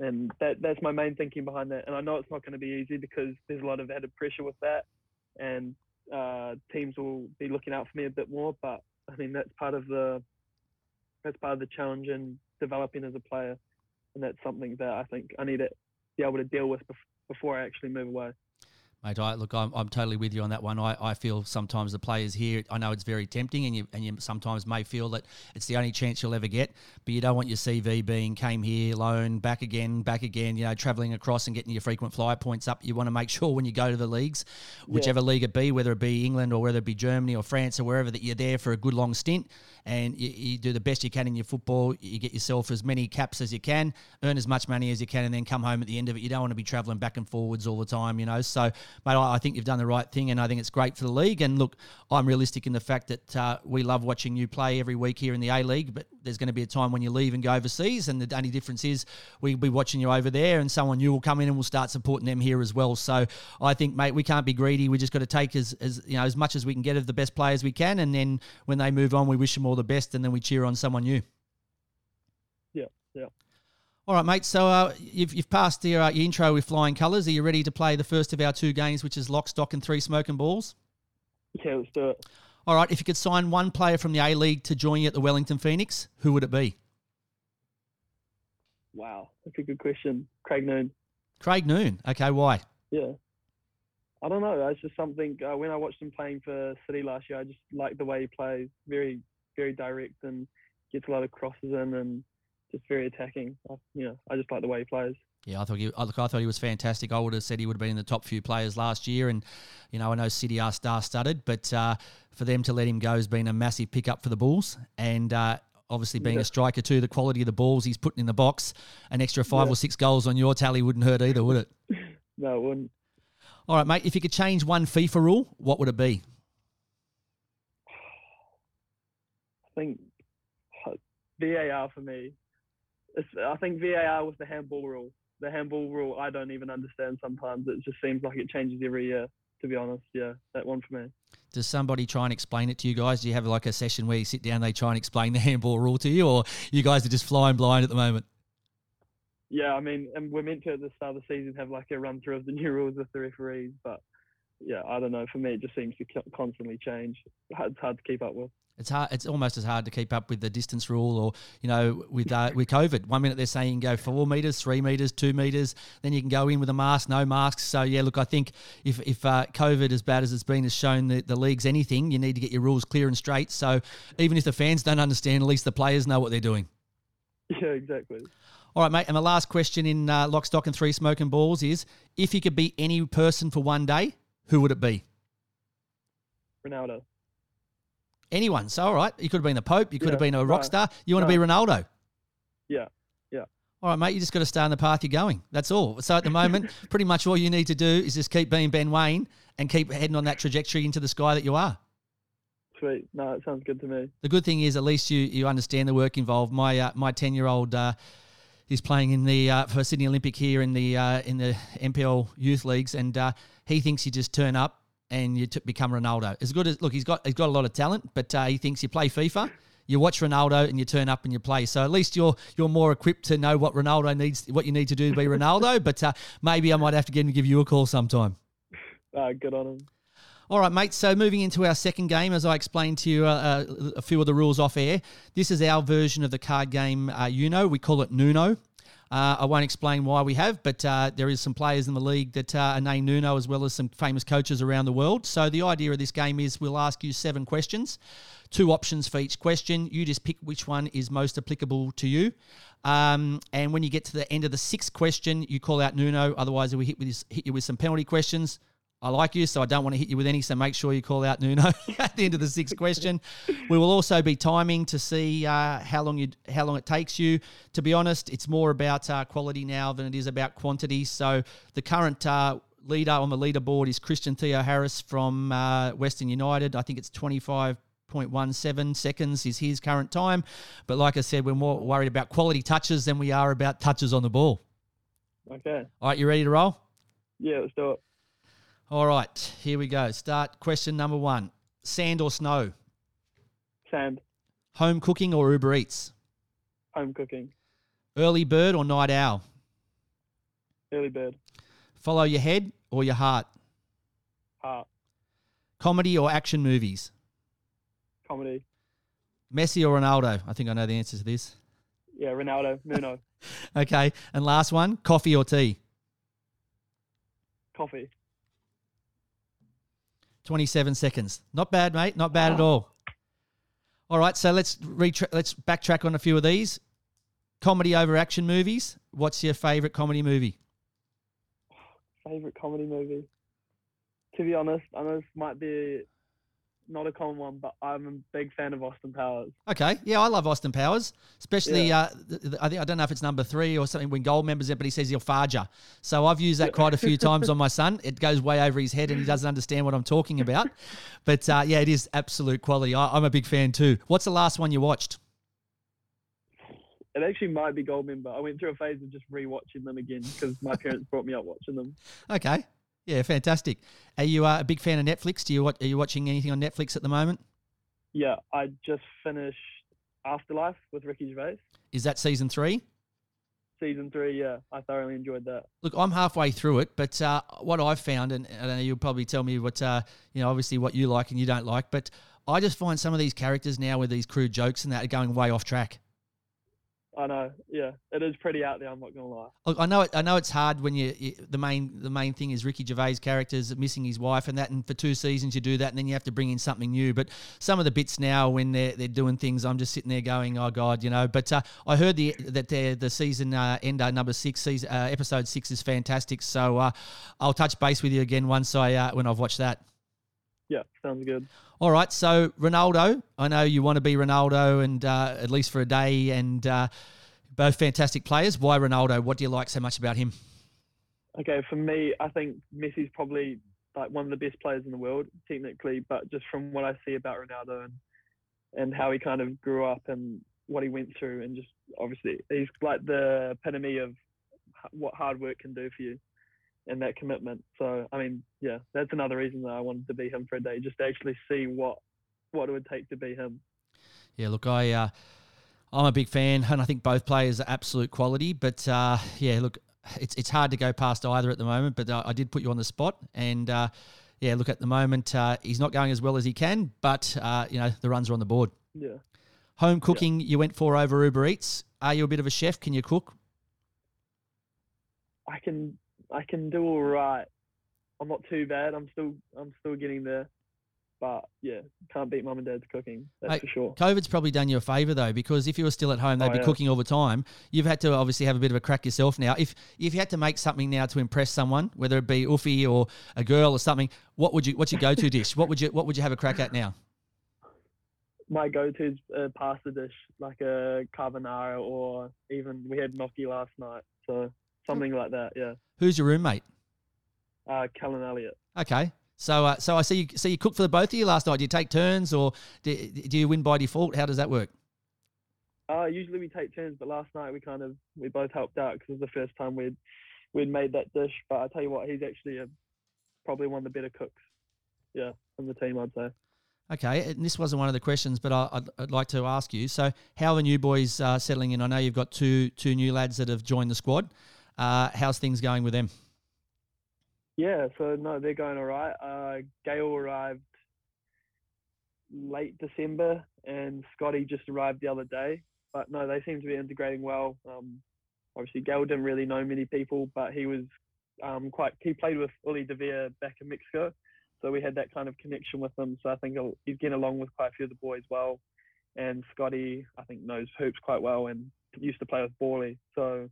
And that that's my main thinking behind that. And I know it's not going to be easy because there's a lot of added pressure with that, and uh, teams will be looking out for me a bit more. But I mean that's part of the that's part of the challenge in developing as a player, and that's something that I think I need to be able to deal with before I actually move away. Mate, I, look, I'm, I'm totally with you on that one. I, I feel sometimes the players here, I know it's very tempting, and you and you sometimes may feel that it's the only chance you'll ever get, but you don't want your CV being came here, loan, back again, back again, you know, travelling across and getting your frequent flyer points up. You want to make (laughs) sure when you go to the leagues, whichever yeah. league it be, whether it be England or whether it be Germany or France or wherever, that you're there for a good long stint and you, you do the best you can in your football. You get yourself as many caps as you can, earn as much money as you can, and then come home at the end of it. You don't want to be travelling back and forwards all the time, you know. So, mate, I think you've done the right thing, and I think it's great for the league. And look, I'm realistic in the fact that uh, we love watching you play every week here in the A League, but there's going to be a time when you leave and go overseas, and the only difference is we'll be watching you over there, and someone new will come in and we'll start supporting them here as well. So I think, mate, we can't be greedy. We just got to take as, as you know as much as we can get of the best players we can, and then when they move on, we wish them all the best, and then we cheer on someone new. Yeah, yeah. All right, mate. So uh, you've, you've passed your, uh, your intro with flying colours. Are you ready to play the first of our two games, which is lock, stock, and three smoking balls? Yeah, let's do it. All right. If you could sign one player from the A League to join you at the Wellington Phoenix, who would it be? Wow, that's a good question. Craig Noone. Craig Noone. Okay, why? Yeah. I don't know. It's just something. Uh, when I watched him playing for City last year, I just like the way he plays. Very, very direct and gets a lot of crosses in and just very attacking. I, you know, I just like the way he plays. Yeah, I thought he, look, I thought he was fantastic. I would have said he would have been in the top few players last year, and you know, I know City are star-studded, but uh, for them to let him go has been a massive pickup for the Bulls, and. Uh, obviously, being yeah. a striker too, the quality of the balls he's putting in the box, an extra five yeah. or six goals on your tally wouldn't hurt either, would it? (laughs) no, it wouldn't. All right, mate. If you could change one FIFA rule, what would it be? (sighs) I think VAR for me I think VAR was the handball rule. The handball rule I don't even understand sometimes. It just seems like it changes every year. To be honest, yeah, that one for me. Does somebody try and explain it to you guys? Do you have like a session where you sit down, they try and explain the handball rule to you, or you guys are just flying blind at the moment? Yeah, I mean, and we're meant to at the start of the season have like a run through of the new rules with the referees, but yeah, I don't know. For me, it just seems to constantly change. It's hard to keep up with. It's hard. It's almost as hard to keep up with the distance rule, or you know, with uh, with COVID. One minute they're saying go four meters, three meters, two meters. Then you can go in with a mask, no masks. So yeah, look, I think if if uh, COVID, as bad as it's been, has shown the, the leagues anything, you need to get your rules clear and straight. So even if the fans don't understand, at least the players know what they're doing. Yeah, exactly. All right, mate. And the last question in uh, lock, stock, and three smoking balls is: if you could be any person for one day, who would it be? Ronaldo. Anyone. So, all right. You could have been the Pope. You could yeah, have been a rock star. You want to be Ronaldo. Yeah. Yeah. All right, mate. You just got to stay on the path you're going. That's all. So at the moment, (laughs) pretty much all you need to do is just keep being Ben Waine and keep heading on that trajectory into the sky that you are. Sweet. No, it sounds good to me. The good thing is, at least you you understand the work involved. My uh, my ten year old. Uh, He's playing in the uh, for Sydney Olympic here in the uh, in the NPL youth leagues, and uh, he thinks you just turn up and you t- become Ronaldo. As good as look, he's got he's got a lot of talent, but uh, he thinks you play FIFA, you watch Ronaldo, and you turn up and you play. So at least you're you're more equipped to know what Ronaldo needs, what you need to do to be Ronaldo. (laughs) but uh, maybe I might have to get him to give you a call sometime. (laughs) Uh, good on him. All right, mate. So moving into our second game, as I explained to you uh, uh, a few of the rules off air, this is our version of the card game. Uh, you know, we call it Nuno. Uh, I won't explain why we have, but uh, there is some players in the league that uh, are named Nuno, as well as some famous coaches around the world. So the idea of this game is we'll ask you seven questions, two options for each question. You just pick which one is most applicable to you. Um, and when you get to the end of the sixth question, you call out Nuno. Otherwise, we hit, with hit you with some penalty questions. I like you, so I don't want to hit you with any. So make sure you call out Nuno (laughs) at the end of the sixth question. We will also be timing to see uh, how long you how long it takes you. To be honest, it's more about uh, quality now than it is about quantity. So the current uh, leader on the leaderboard is Christian Theoharous from uh, Western United. I think it's 25 5.17 seconds is his current time. But like I said, we're more worried about quality touches than we are about touches on the ball. Okay. All right, you ready to roll? Yeah, let's do it. All right, here we go. Start question number one Sand or snow? Sand. Home cooking or Uber Eats? Home cooking. Early bird or night owl? Early bird. Follow your head or your heart? Heart. Comedy or action movies? Comedy. Messi or Ronaldo? I think I know the answer to this. Yeah, Ronaldo. Nuno. (laughs) Okay, and last one coffee or tea? Coffee. 27 seconds. Not bad, mate. Not bad at all. All right, so let's retra- let's backtrack on a few of these. Comedy over action movies. What's your favourite comedy movie? Favorite comedy movie. To be honest, I know this might be not a common one, but I'm a big fan of Austin Powers. Okay, yeah, I love Austin Powers, especially. Yeah. Uh, th- th- I think I don't know if it's number three or something when Gold members it, but he says he'll farger. So I've used that quite a few (laughs) times on my son. It goes way over his head, and he doesn't understand what I'm talking about. But uh, yeah, it is absolute quality. I, I'm a big fan too. What's the last one you watched? It actually might be Goldmember. I went through a phase of just rewatching them again because my parents brought me up watching them. (laughs) Okay, yeah, fantastic. Are you uh, a big fan of Netflix? Do you are you watching anything on Netflix at the moment? Yeah, I just finished Afterlife with Ricky Gervais. Is that season three? Season three, yeah, I thoroughly enjoyed that. Look, I'm halfway through it, but uh, what I've found, and, and you'll probably tell me what, uh, you know, obviously what you like and you don't like, but I just find some of these characters now with these crude jokes and that are going way off track. I know, yeah, it is pretty out there. I'm not gonna lie. Look, I know it. I know it's hard when you, you the main the main thing is Ricky Gervais' characters missing his wife and that, and for two seasons you do that, and then you have to bring in something new. But some of the bits now when they're they're doing things, I'm just sitting there going, oh god, you know. But uh, I heard the that the the season uh, ender number six season uh, episode six is fantastic. So uh, I'll touch base with you again once I uh, when I've watched that. Yeah, sounds good. All right, so Ronaldo, I know you want to be Ronaldo, and uh, at least for a day, and uh, both fantastic players. Why Ronaldo? What do you like so much about him? Okay, for me, I think Messi's probably like one of the best players in the world, technically, but just from what I see about Ronaldo and and how he kind of grew up and what he went through, and just obviously he's like the epitome of what hard work can do for you and that commitment. So, I mean, yeah, that's another reason that I wanted to be him for a day, just to actually see what what it would take to be him. Yeah, look, I uh, I'm a big fan, and I think both players are absolute quality. But uh, yeah, look, it's it's hard to go past either at the moment. But uh, I did put you on the spot, and uh, yeah, look, at the moment uh, he's not going as well as he can, but uh, you know the runs are on the board. Yeah. Home cooking, you went for over Uber Eats. Are you a bit of a chef? Can you cook? I can I can do all right. I'm not too bad. I'm still I'm still getting there. But yeah, can't beat mum and dad's cooking. That's Mate, for sure. COVID's probably done you a favour though, because if you were still at home, they'd Oh, be yeah. Uh, cooking all the time. You've had to obviously have a bit of a crack yourself now. If if you had to make something now to impress someone, whether it be Uffy or a girl or something, what would you what's your go to dish? What would you what would you have a crack at now? My go-to is a pasta dish, like a carbonara, or even we had gnocchi last night, so something like that. Yeah. Who's your roommate? Uh, Callan Elliot. Okay. So, uh, so I see you. So you cooked for the both of you last night. Do you take turns, or do, do you win by default? How does that work? Uh, usually we take turns, but last night we kind of we both helped out because it was the first time we'd we'd made that dish. But I tell you what, he's actually a, probably one of the better cooks. Yeah, on the team, I'd say. Okay, and this wasn't one of the questions, but I, I'd, I'd like to ask you. So, how are the new boys uh, settling in? I know you've got two two new lads that have joined the squad. Uh, how's things going with them? Yeah, so no, they're going all right. Uh, Gael arrived late December, and Scotty just arrived the other day. But no, they seem to be integrating well. Um, obviously, Gael didn't really know many people, but he was um, quite. He played with Uli Davila back in Mexico, so we had that kind of connection with him. So I think he's getting along with quite a few of the boys well. And Scotty, I think, knows hoops quite well and used to play with Borley. So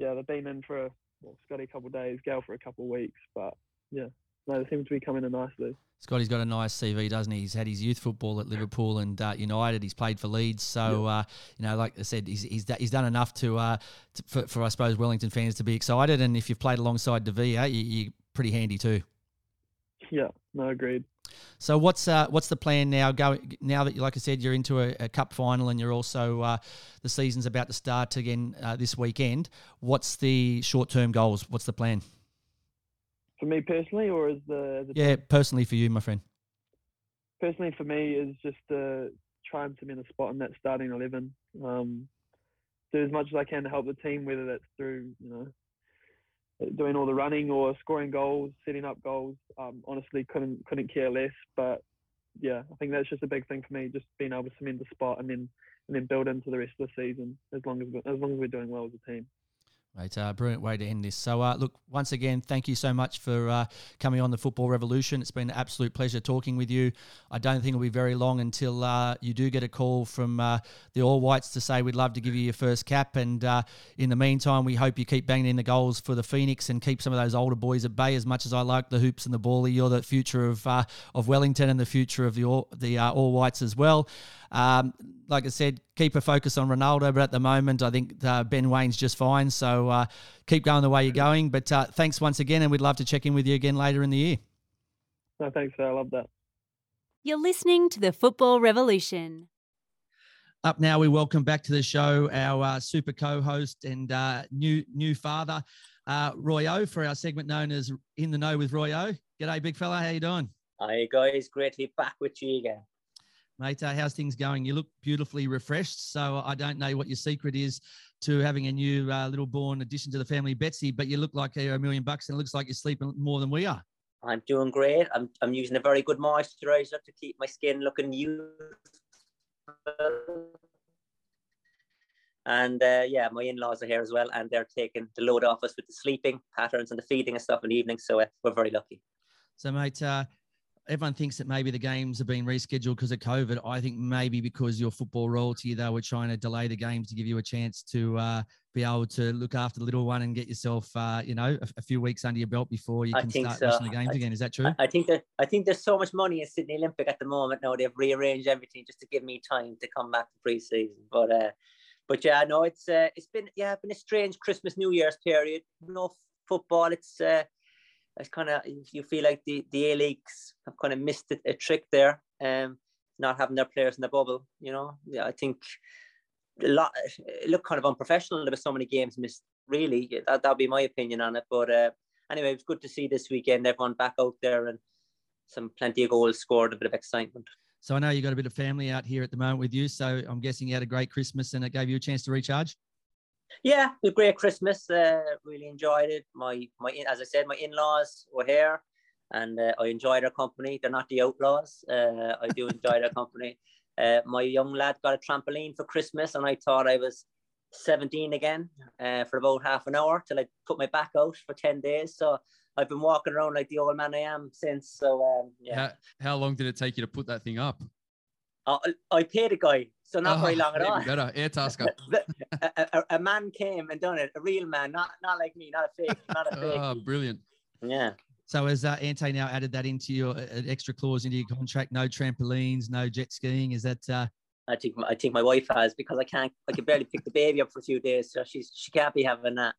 yeah, they've been in for well, Scotty a couple of days, Gael for a couple of weeks, but yeah, no, they seem to be coming in nicely. Scotty's got a nice CV, doesn't he? He's had his youth football at Liverpool and uh, United. He's played for Leeds, so uh, you know, like I said, he's he's, da- he's done enough to, uh, to for, for I suppose Wellington fans to be excited. And if you've played alongside Davila, you, you're pretty handy too. Yeah, no, agreed. So what's uh, what's the plan now? Going now that, you like I said, you're into a, a cup final and you're also uh, the season's about to start again uh, this weekend. What's the short term goals? What's the plan? For me personally, or as the, as yeah, personally for you, my friend. Personally, for me, is just trying to try and cement a spot in that starting eleven. Um, do as much as I can to help the team, whether that's through you know doing all the running or scoring goals, setting up goals. Um, honestly, couldn't couldn't care less. But yeah, I think that's just a big thing for me, just being able to cement the spot and then and then build into the rest of the season as long as as long as we're doing well as a team. Right, uh, brilliant way to end this. So, uh, look, once again, thank you so much for uh, coming on the Football Revolution. It's been an absolute pleasure talking with you. I don't think it'll be very long until uh, you do get a call from uh, the All Whites to say we'd love to give you your first cap. And uh, in the meantime, we hope you keep banging in the goals for the Phoenix and keep some of those older boys at bay. As much as I like the hoops and the bally, you're the future of of Wellington and the future of the All, the All Whites as well. Um, like I said, keep a focus on Ronaldo, but at the moment, I think uh, Ben Waine's just fine. So uh, keep going the way you're going. But uh, thanks once again, and we'd love to check in with you again later in the year. No, thanks. I love that. You're listening to the Football Revolution. Up now, we welcome back to the show our uh, super co-host and uh, new new father, uh, Roy O, for our segment known as In the Know with Roy O. G'day, big fella. How you doing? Hi guys, great to be back with you again mate. Uh, how's things going? You look beautifully refreshed. So I don't know what your secret is to having a new uh, little born addition to the family, Betsy, but you look like a million bucks and it looks like you're sleeping more than we are. I'm doing great. I'm, I'm using a very good moisturizer to keep my skin looking youthful. And uh, yeah, my in-laws are here as well, and they're taking the load off us with the sleeping patterns and the feeding and stuff in the evening. So uh, we're very lucky. So, mate, uh, everyone thinks that maybe the games have been rescheduled because of COVID. I think maybe because you're football royalty, they were trying to delay the games to give you a chance to uh, be able to look after the little one and get yourself, uh, you know, a, a, few weeks under your belt before you can start so. watching the games I, again. Is that true? I, I think that I think there's so much money in Sydney Olympic at the moment. Now they've rearranged everything just to give me time to come back to pre-season. But uh, but yeah, no, it's uh, it's been yeah, been a strange Christmas New Year's period. No football. It's uh, it's kind of you feel like the the A leagues have kind of missed a, a trick there, um, not having their players in the bubble. You know, yeah, I think a lot it looked kind of unprofessional. There were so many games missed. Really, that that'd be my opinion on it. But uh, anyway, it was good to see this weekend everyone back out there and some plenty of goals scored, a bit of excitement. So I know you got a bit of family out here at the moment with you. So I'm guessing you had a great Christmas and it gave you a chance to recharge. Yeah, a great Christmas. Uh, really enjoyed it. My my as I said, my in laws were here, and uh, I enjoyed their company. They're not the outlaws. Uh, I do enjoy their company. Uh, my young lad got a trampoline for Christmas, and I thought I was 17 again uh, for about half an hour till I put my back out for 10 days. So I've been walking around like the old man I am since. So um, yeah. How, how long did it take you to put that thing up? Uh, I paid a guy, so not oh, very long at all. Better, Airtasker. (laughs) a, a, a, man came and done it, a real man, not not like me, not a fake, not a fake. oh, brilliant. Yeah. So has uh, Ante now added that into your uh, extra clause into your contract? No trampolines, no jet skiing. Is that? Uh... I think I think my wife has because I can't. I can barely pick the baby up for a few days, so she's she can't be having that.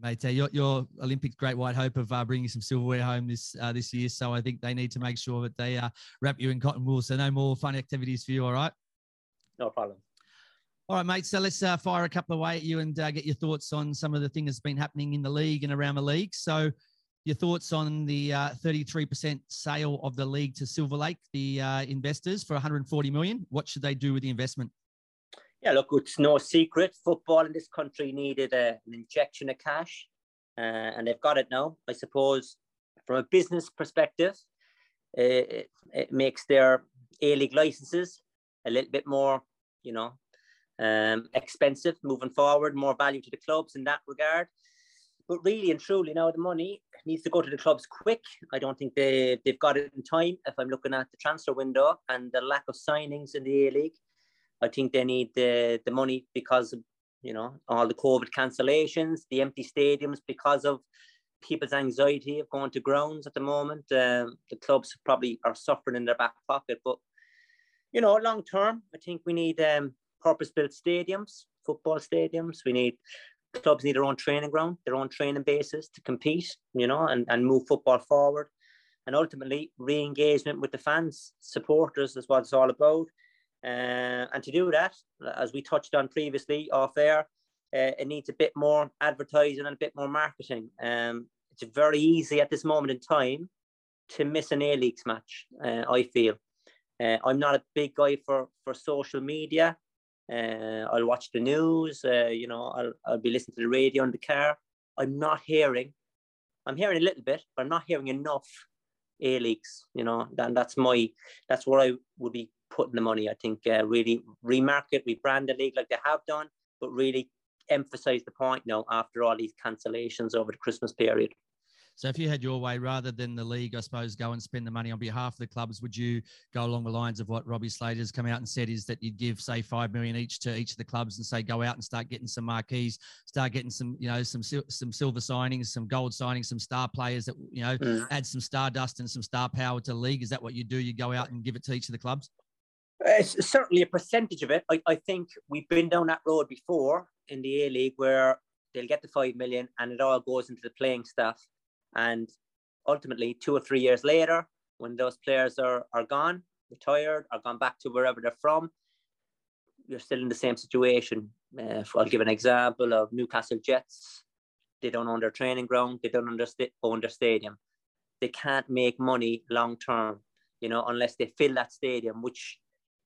Mate, uh, your, your Olympic great white hope of uh, bringing some silverware home this uh, this year. So I think they need to make sure that they uh, wrap you in cotton wool. So no more fun activities for you. All right. No problem. All right, mate. So let's uh, fire a couple away at you and uh, get your thoughts on some of the things that's been happening in the league and around the league. So, your thoughts on the 33% sale of the league to Silver Lake, the investors, for 140 million. What should they do with the investment? Yeah, look, it's no secret. Football in this country needed a, an injection of cash, uh, and they've got it now. I suppose from a business perspective, it, it makes their A League licenses a little bit more, you know, um, expensive moving forward, more value to the clubs in that regard. But really and truly, now the money needs to go to the clubs quick. I don't think they, they've got it in time. If I'm looking at the transfer window and the lack of signings in the A League, I think they need the, the money because of, you know, all the COVID cancellations, the empty stadiums because of people's anxiety of going to grounds at the moment. Um, the clubs probably are suffering in their back pocket. But, you know, long term, I think we need um, purpose built stadiums, football stadiums. We need clubs need their own training ground, their own training bases to compete, you know, and, and move football forward. and ultimately re-engagement with the fans, supporters is what it's all about. Uh, and to do that, as we touched on previously off air, uh, it needs a bit more advertising and a bit more marketing. Um, it's very easy at this moment in time to miss an A Leagues match. Uh, I feel uh, I'm not a big guy for for social media. Uh, I'll watch the news. Uh, you know, I'll I'll be listening to the radio in the car. I'm not hearing. I'm hearing a little bit, but I'm not hearing enough A Leagues. You know, and that's my that's where I would be putting the money. I think uh, really remarket, rebrand the league like they have done, but really emphasize the point you now after all these cancellations over the Christmas period. So if you had your way, rather than the league, I suppose, go and spend the money on behalf of the clubs, would you go along the lines of what Robbie Slater's come out and said is that you'd give, say, five million each to each of the clubs and say, go out and start getting some marquees, start getting some, you know, some some silver signings, some gold signings, some star players that, you know, mm. add some stardust and some star power to the league. Is that what you do? You go out and give it to each of the clubs? It's certainly a percentage of it. I, I think we've been down that road before in the A League where they'll get the five million and it all goes into the playing staff and ultimately, two or three years later, when those players are, are gone, retired, or gone back to wherever they're from, you're still in the same situation. Uh, I'll give an example of Newcastle Jets. They don't own their training ground. They don't own their stadium. They can't make money long term, you know, unless they fill that stadium, which,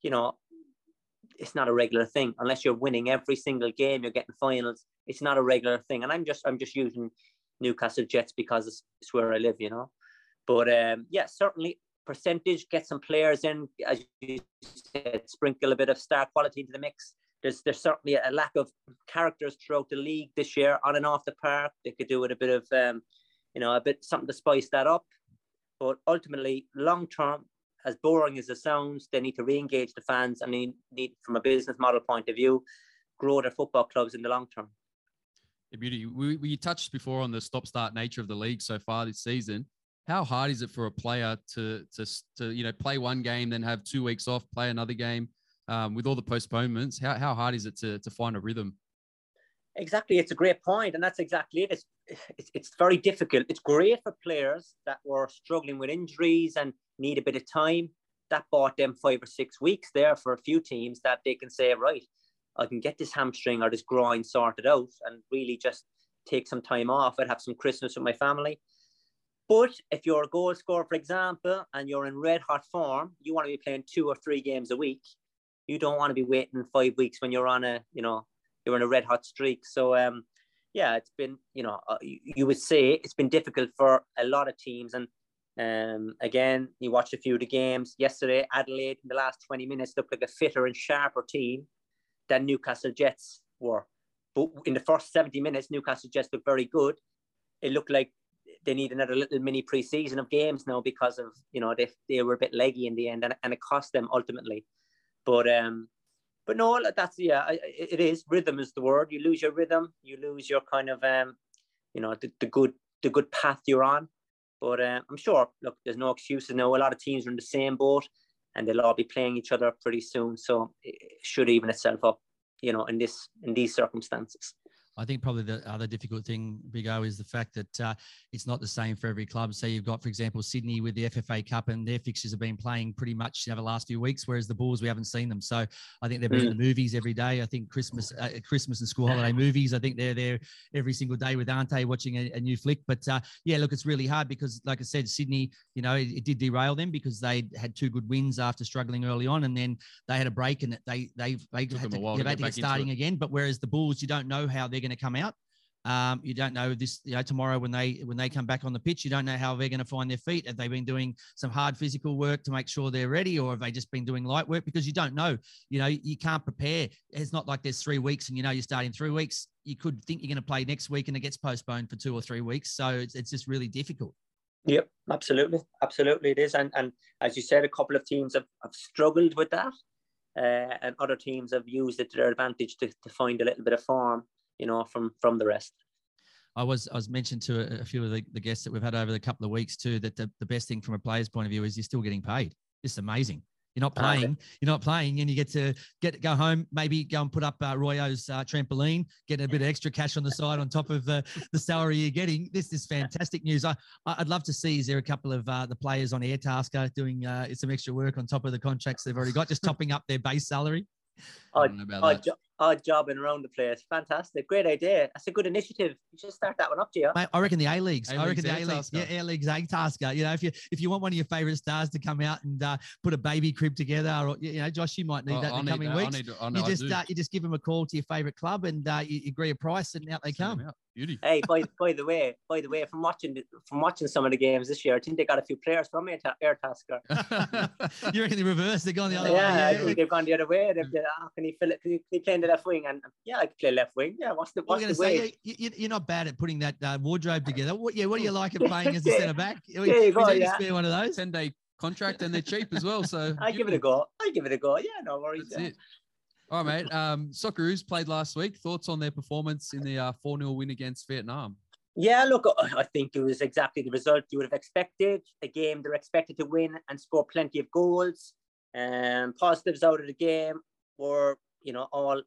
you know, it's not a regular thing. Unless you're winning every single game, you're getting finals. It's not a regular thing. And I'm just, I'm just using Newcastle Jets because it's, where I live, you know. But um, yeah, certainly percentage, get some players in, as you said, sprinkle a bit of star quality into the mix. There's there's certainly a lack of characters throughout the league this year, on and off the park. They could do with a bit of, um, you know, a bit something to spice that up. But ultimately, long term, as boring as it sounds, they need to re-engage the fans and they need, from a business model point of view, grow their football clubs in the long term. Beauty. We, we touched before on the stop-start nature of the league so far this season. How hard is it for a player to to to you know play one game, then have two weeks off, play another game, um, with all the postponements? How how hard is it to to find a rhythm? Exactly, it's a great point, and that's exactly it. It's, it's it's very difficult. It's great for players that were struggling with injuries and need a bit of time. That bought them five or six weeks there for a few teams that they can say, right, I can get this hamstring or this groin sorted out and really just take some time off. I'd have some Christmas with my family. But if you're a goal scorer, for example, and you're in red hot form, you want to be playing two or three games a week. You don't want to be waiting five weeks when you're on a, you know, you're in a red hot streak. So, um, yeah, it's been, you know, uh, you, you would say it's been difficult for a lot of teams. And um, again, you watched a few of the games yesterday. Adelaide in the last 20 minutes looked like a fitter and sharper team than Newcastle Jets were. But in the first 70 minutes, Newcastle Jets looked very good. It looked like they need another little mini preseason of games now because of, you know, they, they were a bit leggy in the end and, and it cost them ultimately. But, um, but no, that's, yeah, it is. Rhythm is the word. You lose your rhythm, you lose your kind of, um, you know, the, the good, the good path you're on. But uh, I'm sure, look, there's no excuses now. A lot of teams are in the same boat and they'll all be playing each other pretty soon. So it should even itself up, you know, in this in these circumstances. I think probably the other difficult thing, Big O, is the fact that uh, it's not the same for every club. So you've got, for example, Sydney with the FFA Cup, and their fixtures have been playing pretty much know, the last few weeks, whereas the Bulls we haven't seen them. So I think they've been mm. in the movies every day. I think Christmas, uh, Christmas and school holiday movies. I think they're there every single day with Ante watching a, a new flick. But uh, yeah, look, it's really hard because, like I said, Sydney, you know, it, it, did derail them because they had two good wins after struggling early on, and then they had a break and they they they had to, to, get, get starting again. But whereas the Bulls, you don't know how they're going to come out. Um, you don't know this, you know, tomorrow when they when they come back on the pitch, you don't know how they're going to find their feet. Have they been doing some hard physical work to make sure they're ready, or have they just been doing light work? Because you don't know. You know, you can't prepare. It's not like there's three weeks and you know you're starting three weeks. You could think you're going to play next week and it gets postponed for two or three weeks. So it's, it's just really difficult. Yep, absolutely, absolutely it is. And and as you said, a couple of teams have, have struggled with that, uh, and other teams have used it to their advantage to, to find a little bit of form you know, from from the rest. I was I was mentioned to a, a few of the, the, guests that we've had over the couple of weeks too that the, the best thing from a player's point of view is you're still getting paid. It's amazing. You're not playing. You're not playing, and you get to get go home. Maybe go and put up uh, Royo's uh, trampoline, get a bit of extra cash on the side on top of uh, the salary you're getting. This is fantastic news. I I- I'd love to see. Is there a couple of uh, the players on Airtasker doing uh, some extra work on top of the contracts they've already got, just topping up their base salary? I Odd, don't know about odd, that. jo- odd jobbing around the place. Fantastic. Great idea. That's a good initiative. You should start that one up, Gio. Mate, I reckon the A leagues. I A-League's reckon the A leagues. Yeah, A leagues A tasker. You know, if you if you want one of your favourite stars to come out and uh, put a baby crib together, or you know, Josh, you might need I- that I in the coming that. I weeks. need I know you just do. uh, you just give them a call to your favourite club and uh, you, you agree a price and out they Send come. them out. Beauty. Hey, by by the way, by the way, from watching the, from watching some of the games this year, I think they got a few players from Air, uh, Air Tasker. (laughs) you reckon the reverse? They're going the other yeah, way. Yeah, they've gone the other way. They've hmm. said, oh, can he fill it? Can he, can he play in the left wing? And yeah, I can play left wing. Yeah, what's the I'm what's the to say way? you, you, you're not bad at putting that uh, wardrobe together. What, yeah, what do you like at (laughs) playing as a centre back? We, (laughs) There you we go, need yeah. spare one of those. Ten day contract and they're cheap as well. So I give it a go. I give it a go. Yeah, no worries. That's yeah. it. All right, mate. Um, Socceroos played last week. Thoughts on their performance in the uh, 4 0 win against Vietnam? Yeah, look, I think it was exactly the result you would have expected. A game they're expected to win and score plenty of goals. Um, positives out of the game were, you know, all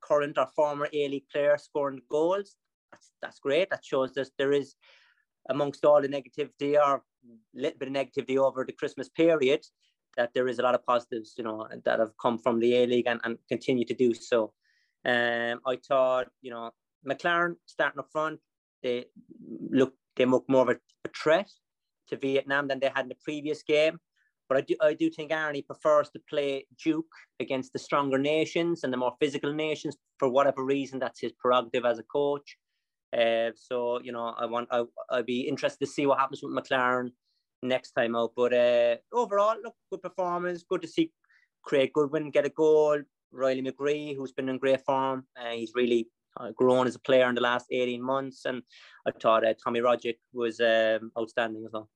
current or former A League players scoring goals. That's that's great. That shows that there is, amongst all the negativity or a little bit of negativity over the Christmas period, that there is a lot of positives, you know, that have come from the A League and, and continue to do so. Um, I thought, you know, Maclaren starting up front, they look they look more of a, a threat to Vietnam than they had in the previous game. But I do I do think Arnie prefers to play Duke against the stronger nations and the more physical nations for whatever reason. That's his prerogative as a coach. Uh, so you know I want I I'd be interested to see what happens with Maclaren next time out. But uh, overall, look, good performance. Good to see Craig Goodwin get a goal. Riley McGree, who's been in great form, uh, he's really uh, grown as a player in the last 18 months. And I thought uh, Tommy Rogic was um, outstanding as well.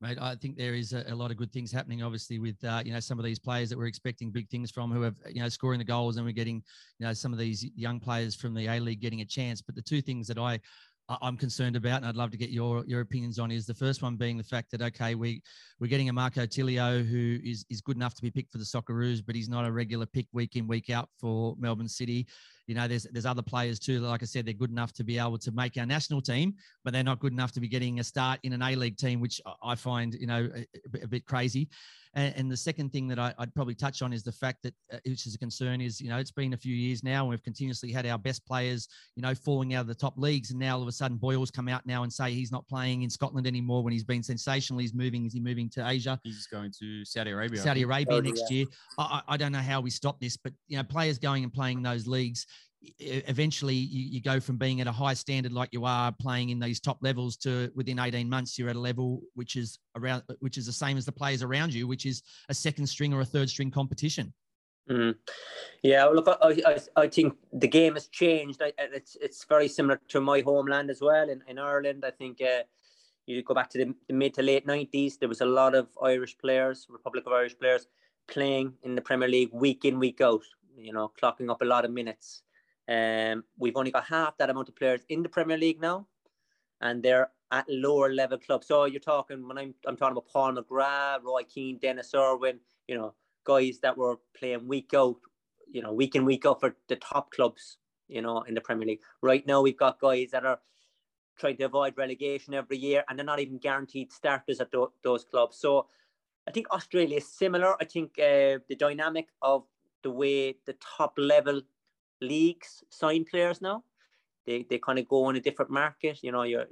Mate, I think there is a, a lot of good things happening. Obviously, with uh, you know some of these players that we're expecting big things from, who have you know scoring the goals, and we're getting you know some of these young players from the A League getting a chance. But the two things that I- I'm concerned about, and I'd love to get your your opinions on, is the first one being the fact that okay, we we're getting a Marco Tilio who is is good enough to be picked for the Socceroos, but he's not a regular pick week in week out for Melbourne City. You know, there's there's other players too. Like I said, they're good enough to be able to make our national team, but they're not good enough to be getting a start in an A League team, which I- find you know a a bit crazy. And, and the second thing that I, I'd probably touch on is the fact that, uh, which is a concern, is you know it's been a few years now, and we've continuously had our best players, you know, falling out of the top leagues, and now all of a sudden Boyle's come out now and say he's not playing in Scotland anymore when he's been sensational. He's moving. Is he moving to Asia? He's going to Saudi Arabia. Saudi. Arabia Saudi, next year. I, I I don't know how we stop this, but you know, players going and playing those leagues, eventually you, you go from being at a high standard like you are playing in these top levels to within 18 months you're at a level which is around which is the same as the players around you, which is a second string or a third string competition. Mm. Yeah, look, I, I, I think the game has changed. I, it's it's very similar to my homeland as well in, in Ireland. I think uh, you go back to the, the mid to late nineties. There was a lot of Irish players, Republic of Irish players, playing in the Premier League week in week out. You know, clocking up a lot of minutes. Um, we've only got half that amount of players in the Premier League now, and they're at lower level clubs. So you're talking when I'm I'm talking about Paul McGrath, Roy Keane, Denis Irwin. You know, guys that were playing week out, you know, week in, week out for the top clubs, you know, in the Premier League. Right now, we've got guys that are trying to avoid relegation every year and they're not even guaranteed starters at tho- those clubs. So I think Australia is similar. I think uh, the dynamic of the way the top level leagues sign players now, they, they kind of go in a different market. You know, your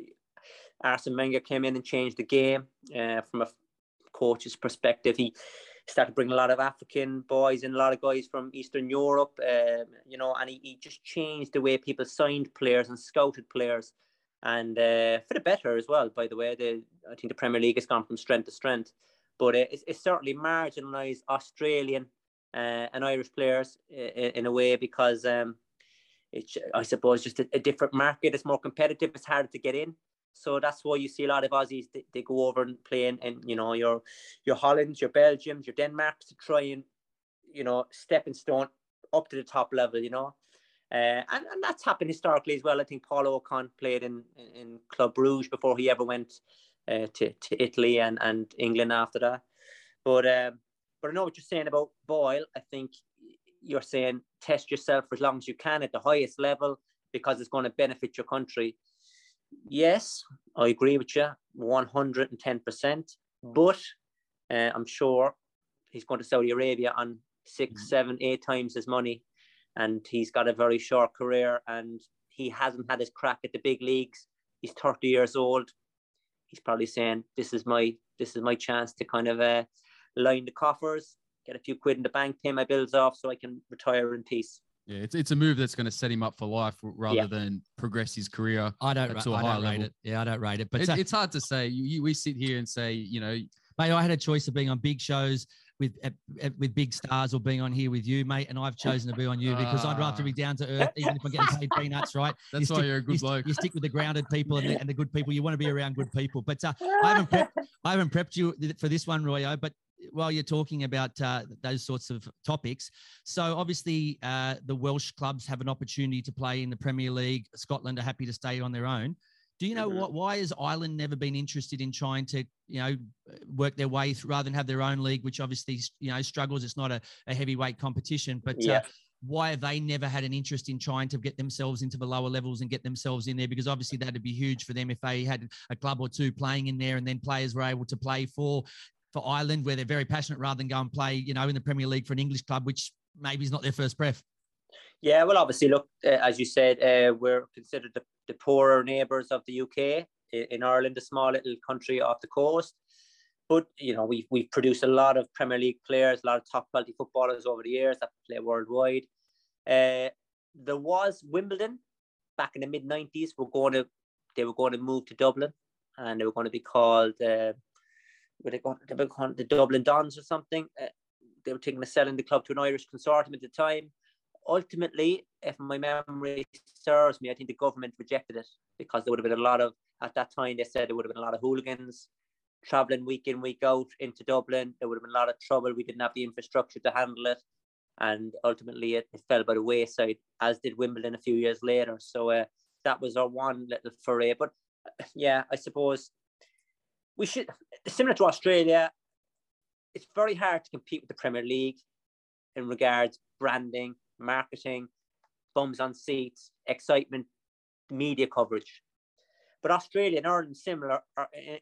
Arsene Wenger came in and changed the game uh, from a coach's perspective. He started bringing a lot of African boys and a lot of guys from Eastern Europe, um, you know, and he, he just changed the way people signed players and scouted players. And uh, for the better as well, by the way. The, I think the Premier League has gone from strength to strength. But uh, it's, it's certainly marginalised Australian uh, and Irish players in, in a way because um, it's, I suppose, just a, a different market. It's more competitive. It's harder to get in. So that's why you see a lot of Aussies they, they go over and play in, you know your your Hollands, your Belgiums, your Denmarks to try and you know stepping stone up to the top level. You know, uh, and and that's happened historically as well. I think Paul Okon played in in Club Bruges before he ever went uh, to to Italy and and England after that. But um, but I know what you're saying about Boyle. I think you're saying test yourself for as long as you can at the highest level because it's going to benefit your country. Yes, I agree with you 110%. But uh, I'm sure he's going to Saudi Arabia on six, mm. seven, eight times his money. And he's got a very short career and he hasn't had his crack at the big leagues. He's 30 years old. He's probably saying, This is my this is my chance to kind of uh, line the coffers, get a few quid in the bank, pay my bills off so I can retire in peace. Yeah, it's, it's a move that's going to set him up for life rather yeah. than progress his career. I don't, to a I don't rate level. it. Yeah, I don't rate it. But it, uh, it's hard to say. You, you, we sit here and say, you know, mate, I had a choice of being on big shows with with big stars or being on here with you, mate. And I've chosen to be on you because I'd rather be down to earth, even if I'm getting paid peanuts, right? (laughs) That's you why you're a good you bloke. you stick with the grounded people and the, and the good people. You want to be around good people. But uh, (laughs) I haven't prepped, I haven't prepped you for this one, Royo. But while you're talking about uh, those sorts of topics, so obviously uh, the Welsh clubs have an opportunity to play in the Premier League. Scotland are happy to stay on their own. Do you know mm-hmm. what? Why has Ireland never been interested in trying to, you know, work their way through rather than have their own league, which obviously, you know, struggles. It's not a, a heavyweight competition, but uh, yeah. uh, why have they never had an interest in trying to get themselves into the lower levels and get themselves in there? Because obviously that'd be huge for them if they had a club or two playing in there, and then players were able to play for for Ireland, where they're very passionate, rather than go and play, you know, in the Premier League for an English club, which maybe is not their first pref. Yeah, well, obviously, look, uh, as you said, uh, we're considered the, the poorer neighbours of the UK in Ireland, a small little country off the coast. But you know, we've we've produced a lot of Premier League players, a lot of top quality footballers over the years that play worldwide. Uh, there was Wimbledon back in the mid '90s. We're going to they were going to move to Dublin, and they were going to be called were they going, they were the Dublin Dons or something. Uh, they were thinking of selling the club to an Irish consortium at the time ultimately, if my memory serves me, I think the government rejected it because there would have been a lot of, at that time, they said there would have been a lot of hooligans traveling week in, week out into Dublin. There would have been a lot of trouble. We didn't have the infrastructure to handle it. And ultimately, it, it fell by the wayside, as did Wimbledon a few years later. So uh, that was our one little foray. But uh, yeah, I suppose we should, similar to Australia, it's very hard to compete with the Premier League in regards branding, marketing, bums on seats, excitement, media coverage. But Australia and Ireland similar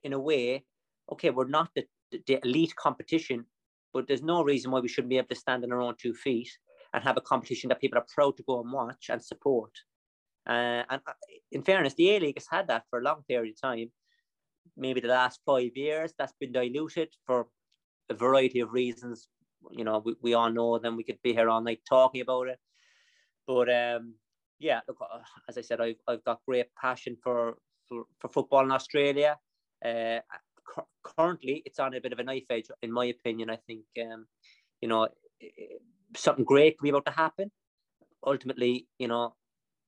in a way. Okay, we're not the, the elite competition, but there's no reason why we shouldn't be able to stand on our own two feet and have a competition that people are proud to go and watch and support. Uh, and uh, in fairness, the A League has had that for a long period of time. Maybe the last five years, that's been diluted for a variety of reasons, you know, we, we all know them. We could be here all night talking about it. But um, yeah, look, uh, as I said, I've, I've got great passion for, for, for football in Australia. Uh, cu- currently, it's on a bit of a knife edge, in my opinion. I think, um, you know, something great could be about to happen. Ultimately, you know,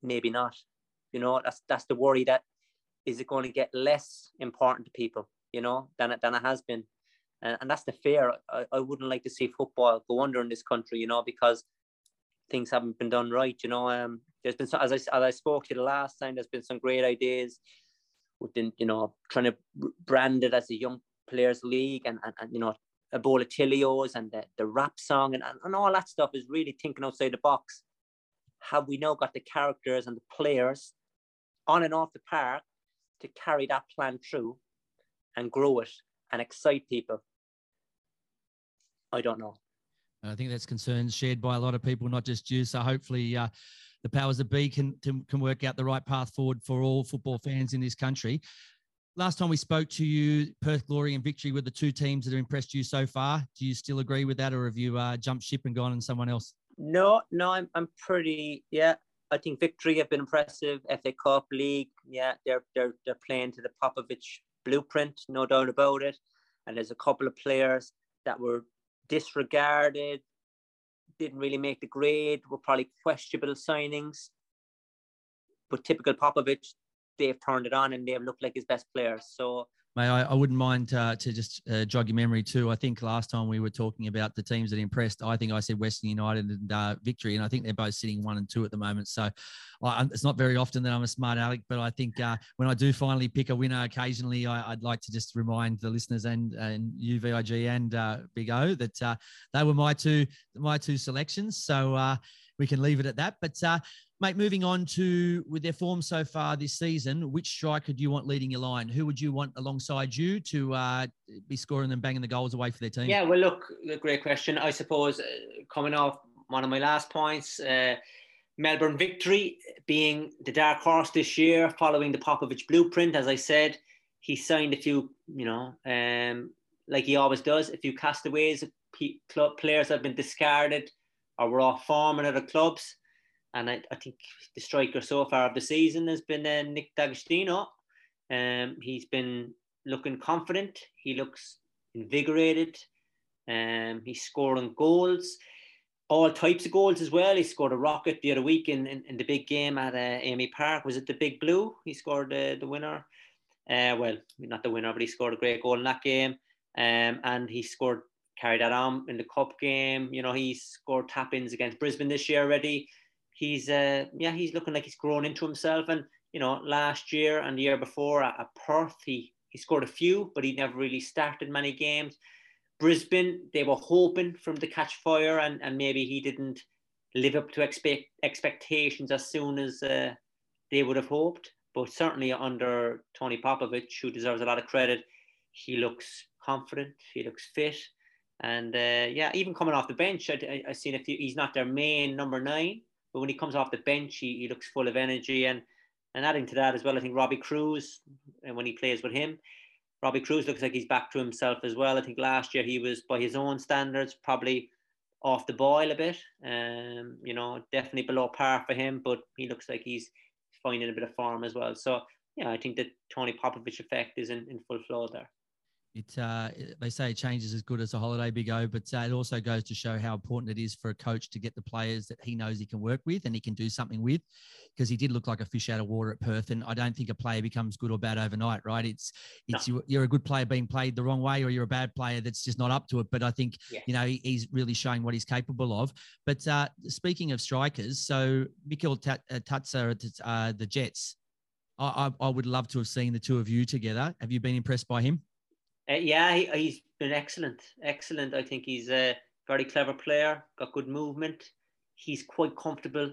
maybe not. You know, that's that's the worry that is it going to get less important to people, you know, than it than it has been and, and that's the fear. I, I wouldn't like to see football go under in this country, you know, because things haven't been done right. You know, um, there's been some, as I as I spoke to you the last time, there's been some great ideas within, you know, trying to brand it as a young players league and, and, and you know, a bowl of Tilios and the, the rap song and, and all that stuff is really thinking outside the box. Have we now got the characters and the players on and off the park to carry that plan through and grow it and excite people? I don't know. I think that's concerns shared by a lot of people, not just you. So hopefully, uh, the powers that be can, can work out the right path forward for all football fans in this country. Last time we spoke to you, Perth Glory and Victory were the two teams that have impressed you so far. Do you still agree with that, or have you uh, jumped ship and gone on someone else? No, no, I'm, I'm pretty, yeah. I think Victory have been impressive. FA Cup League, yeah, they're they're they're playing to the Popovic blueprint, no doubt about it. And there's a couple of players that were disregarded, didn't really make the grade, were probably questionable signings. But typical Popovic, they've turned it on and they've looked like his best players. So Mate, I, I wouldn't mind uh, to just uh, jog your memory too. I think last time we were talking about the teams that impressed, I think I said Western United and uh, Victory, and I think they're both sitting one and two at the moment. So it's not very often that I'm a smart aleck, but I think uh, when I do finally pick a winner occasionally, I, would like to just remind the listeners and and you VIG and uh, Big O that uh, they were my two my two selections. So we can leave it at that. But Mate, moving on to with their form so far this season, which striker do you want leading your line? Who would you want alongside you to uh, be scoring and banging the goals away for their team? Yeah, well, look, great question. I suppose uh, coming off one of my last points, uh, Melbourne victory being the dark horse this year, following the Popovic blueprint. As I said, he signed a few, you know, um, like he always does, a few castaways, players have been discarded or were off form in other clubs and I, I think the striker so far of the season has been uh, Nick D'Agostino. Um, he's been looking confident. He looks invigorated. Um, he's scoring goals, all types of goals as well. He scored a rocket the other week in, in, in the big game at uh, AAMI Park. Was it the Big Blue? He scored uh, the winner. Uh, well, not the winner, but he scored a great goal in that game. Um, and he scored, carried that on in the cup game. You know, he scored tap ins against Brisbane this year already he's uh, yeah he's looking like he's grown into himself. And you know, last year and the year before at, Perth, he he scored a few, but he never really started many games. Brisbane, they were hoping from the catch fire, and, and maybe he didn't live up to expect expectations as soon as uh, they would have hoped. But certainly under Tony Popovic, who deserves a lot of credit, he looks confident, he looks fit, and uh, yeah, even coming off the bench, I, I, I seen a few. He's not their main number nine, but when he comes off the bench, he, he looks full of energy. And and adding to that as well, I think Robbie Kruse, and when he plays with him, Robbie Kruse looks like he's back to himself as well. I think last year he was, by his own standards, probably off the boil a bit. Um, you know, definitely below par for him, but he looks like he's finding a bit of form as well. So yeah, I think the Tony Popovic effect is in, in full flow there it uh, they say change is as good as a holiday, Big O, but uh, it also goes to show how important it is for a coach to get the players that he knows he can work with and he can do something with. Because he did look like a fish out of water at Perth, and I don't think a player becomes good or bad overnight, right? It's it's no. you, are a good player being played the wrong way, or you're a bad player that's just not up to it. But I think yeah. you know he, he's really showing what he's capable of. But uh, speaking of strikers, so Mikeltadze at uh, the Jets, I, I, I would love to have seen the two of you together. Have you been impressed by him? Uh, yeah, he, has been excellent. Excellent. I think he's a very clever player, got good movement. He's quite comfortable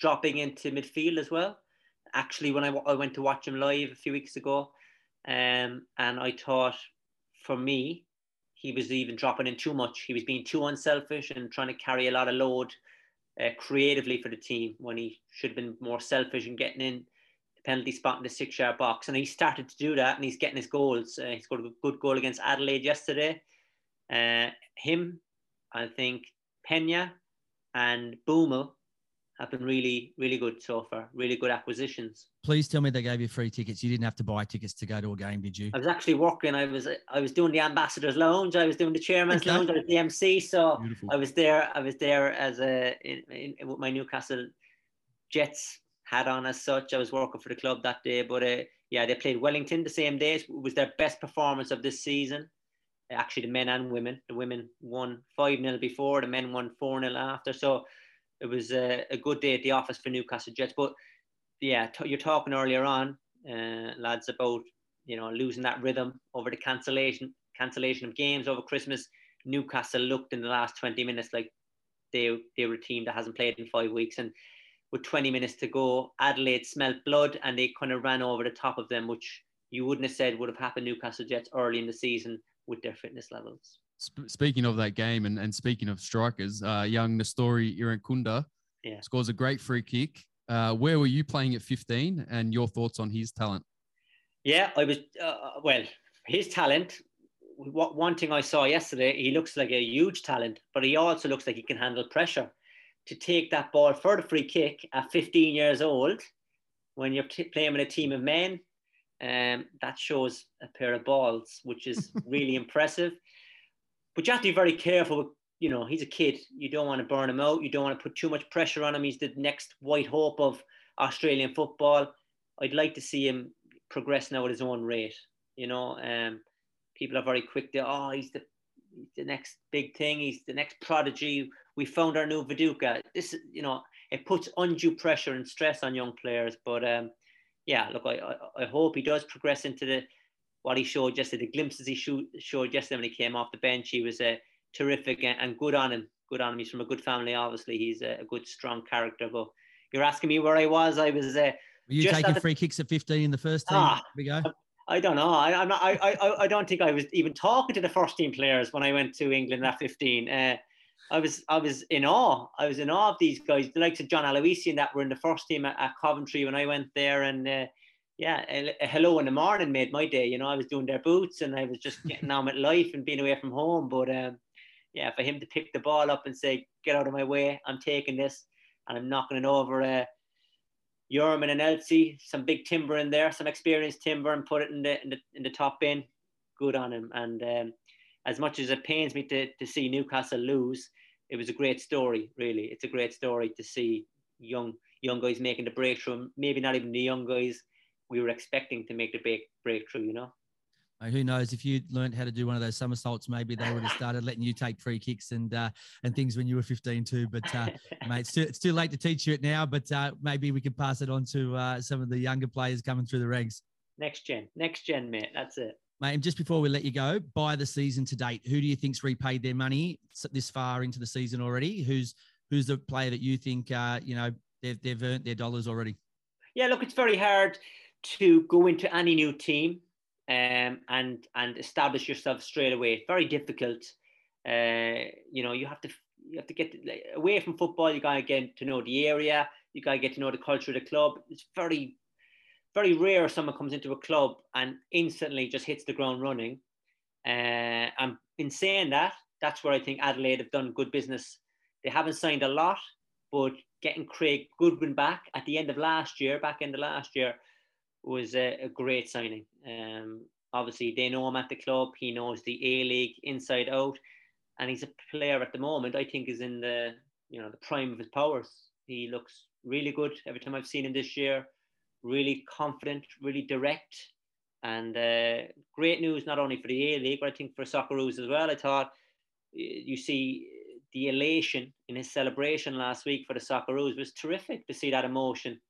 dropping into midfield as well. Actually, when I, I went to watch him live a few weeks ago, um, and I thought for me, he was even dropping in too much. He was being too unselfish and trying to carry a lot of load uh, creatively for the team when he should have been more selfish and getting in penalty spot in the six yard box. And he started to do that and he's getting his goals. Uh, he scored a good goal against Adelaide yesterday. Uh, him, I think, Penha and Boumal have been really, really good so far. Really good acquisitions. Please tell me they gave you free tickets. You didn't have to buy tickets to go to a game, did you? I was actually working. I was I was doing the ambassadors lounge. I was doing the chairman's okay. lounge. I was the MC. So Beautiful. I was there. I was there as a in, in, with my Newcastle Jets hat on as such. I was working for the club that day, but uh, yeah, they played Wellington the same day. It was their best performance of this season. Actually, the men and women. The women won 5 0 before, the men won 4 0 after. So it was a, a, good day at the office for Newcastle Jets. But yeah, t- you're talking earlier on, uh, lads, about you know losing that rhythm over the cancellation cancellation of games over Christmas. Newcastle looked in the last 20 minutes like they they were a team that hasn't played in five weeks, and with 20 minutes to go, Adelaide smelt blood and they kind of ran over the top of them, which you wouldn't have said would have happened Newcastle Jets early in the season with their fitness levels. Speaking of that game and, and speaking of strikers, uh, young Nestory Irankunda yeah. scores a great free kick. Uh, where were you playing at 15 and your thoughts on his talent? Yeah, I was, uh, well, his talent, what, one thing I saw yesterday, he looks like a huge talent, but he also looks like he can handle pressure to take that ball for the free kick at 15 years old when you're t- playing with a team of men. Um, that shows a pair of balls, which is (laughs) really impressive. But you have to be very careful. With, you know, he's a kid. You don't want to burn him out. You don't want to put too much pressure on him. He's the next white hope of Australian football. I'd like to see him progress now at his own rate. You know, um, people are very quick to, oh, he's the he's the next big thing. He's the next prodigy. We found our new Viduka. This, you know, it puts undue pressure and stress on young players. But um, yeah, look, I, I, I hope he does progress into the what he showed yesterday. The glimpses he showed, showed yesterday when he came off the bench, he was uh, terrific and, and good on him. Good on him. He's from a good family, obviously. He's a, a good, strong character. But you're asking me where I was. I was. Uh, Were you taking the, free kicks at 15 in the first team? Ah, we go. I don't know. I, I'm not. I, I. I don't think I was even talking to the first team players when I went to England at 15. Uh, I was. I was in awe. I was in awe of these guys, the likes of John Aloisi, and that were in the first team at, at Coventry when I went there, and uh, yeah, a, a, hello in the morning made my day. You know, I was doing their boots, and I was just getting on with life and being away from home. But um, yeah, for him to pick the ball up and say, "Get out of my way! I'm taking this," and I'm knocking it over. Uh, Jurman and Elsie, some big timber in there, some experienced timber, and put it in the in the, in the top bin. Good on him. And um, as much as it pains me to, to see Newcastle lose, it was a great story. Really, it's a great story to see young young guys making the breakthrough. Maybe not even the young guys we were expecting to make the break, breakthrough. You know who knows if you learned how to do one of those somersaults, maybe they would have started letting you take free kicks and uh, and things when you were 15 too. But uh, (laughs) mate, it's too, it's too late to teach you it now. But uh, maybe we could pass it on to uh, some of the younger players coming through the ranks. Next gen, next gen, mate. That's it. Mate, and just before we let you go, by the season to date, who do you think's repaid their money this far into the season already? Who's who's the player that you think uh, you know they've they've earned their dollars already? Yeah, look, it's very hard to go into any new team um, and and establish yourself straight away. very difficult. Uh, you know, you have to you have to get away from football. You gotta get to know the area. You gotta get to know the culture of the club. It's very very rare someone comes into a club and instantly just hits the ground running. Uh, and in saying that, that's where I think Adelaide have done good business. They haven't signed a lot, but getting Craig Goodwin back at the end of last year, back end of last year, was a, a great signing. Um, obviously, they know him at the club. He knows the A League inside out, and he's a player at the moment. I think is in the you know the prime of his powers. He looks really good every time I've seen him this year. Really confident, really direct, and uh, great news not only for the A League but I think for Socceroos as well. I thought you see the elation in his celebration last week for the Socceroos was terrific to see that emotion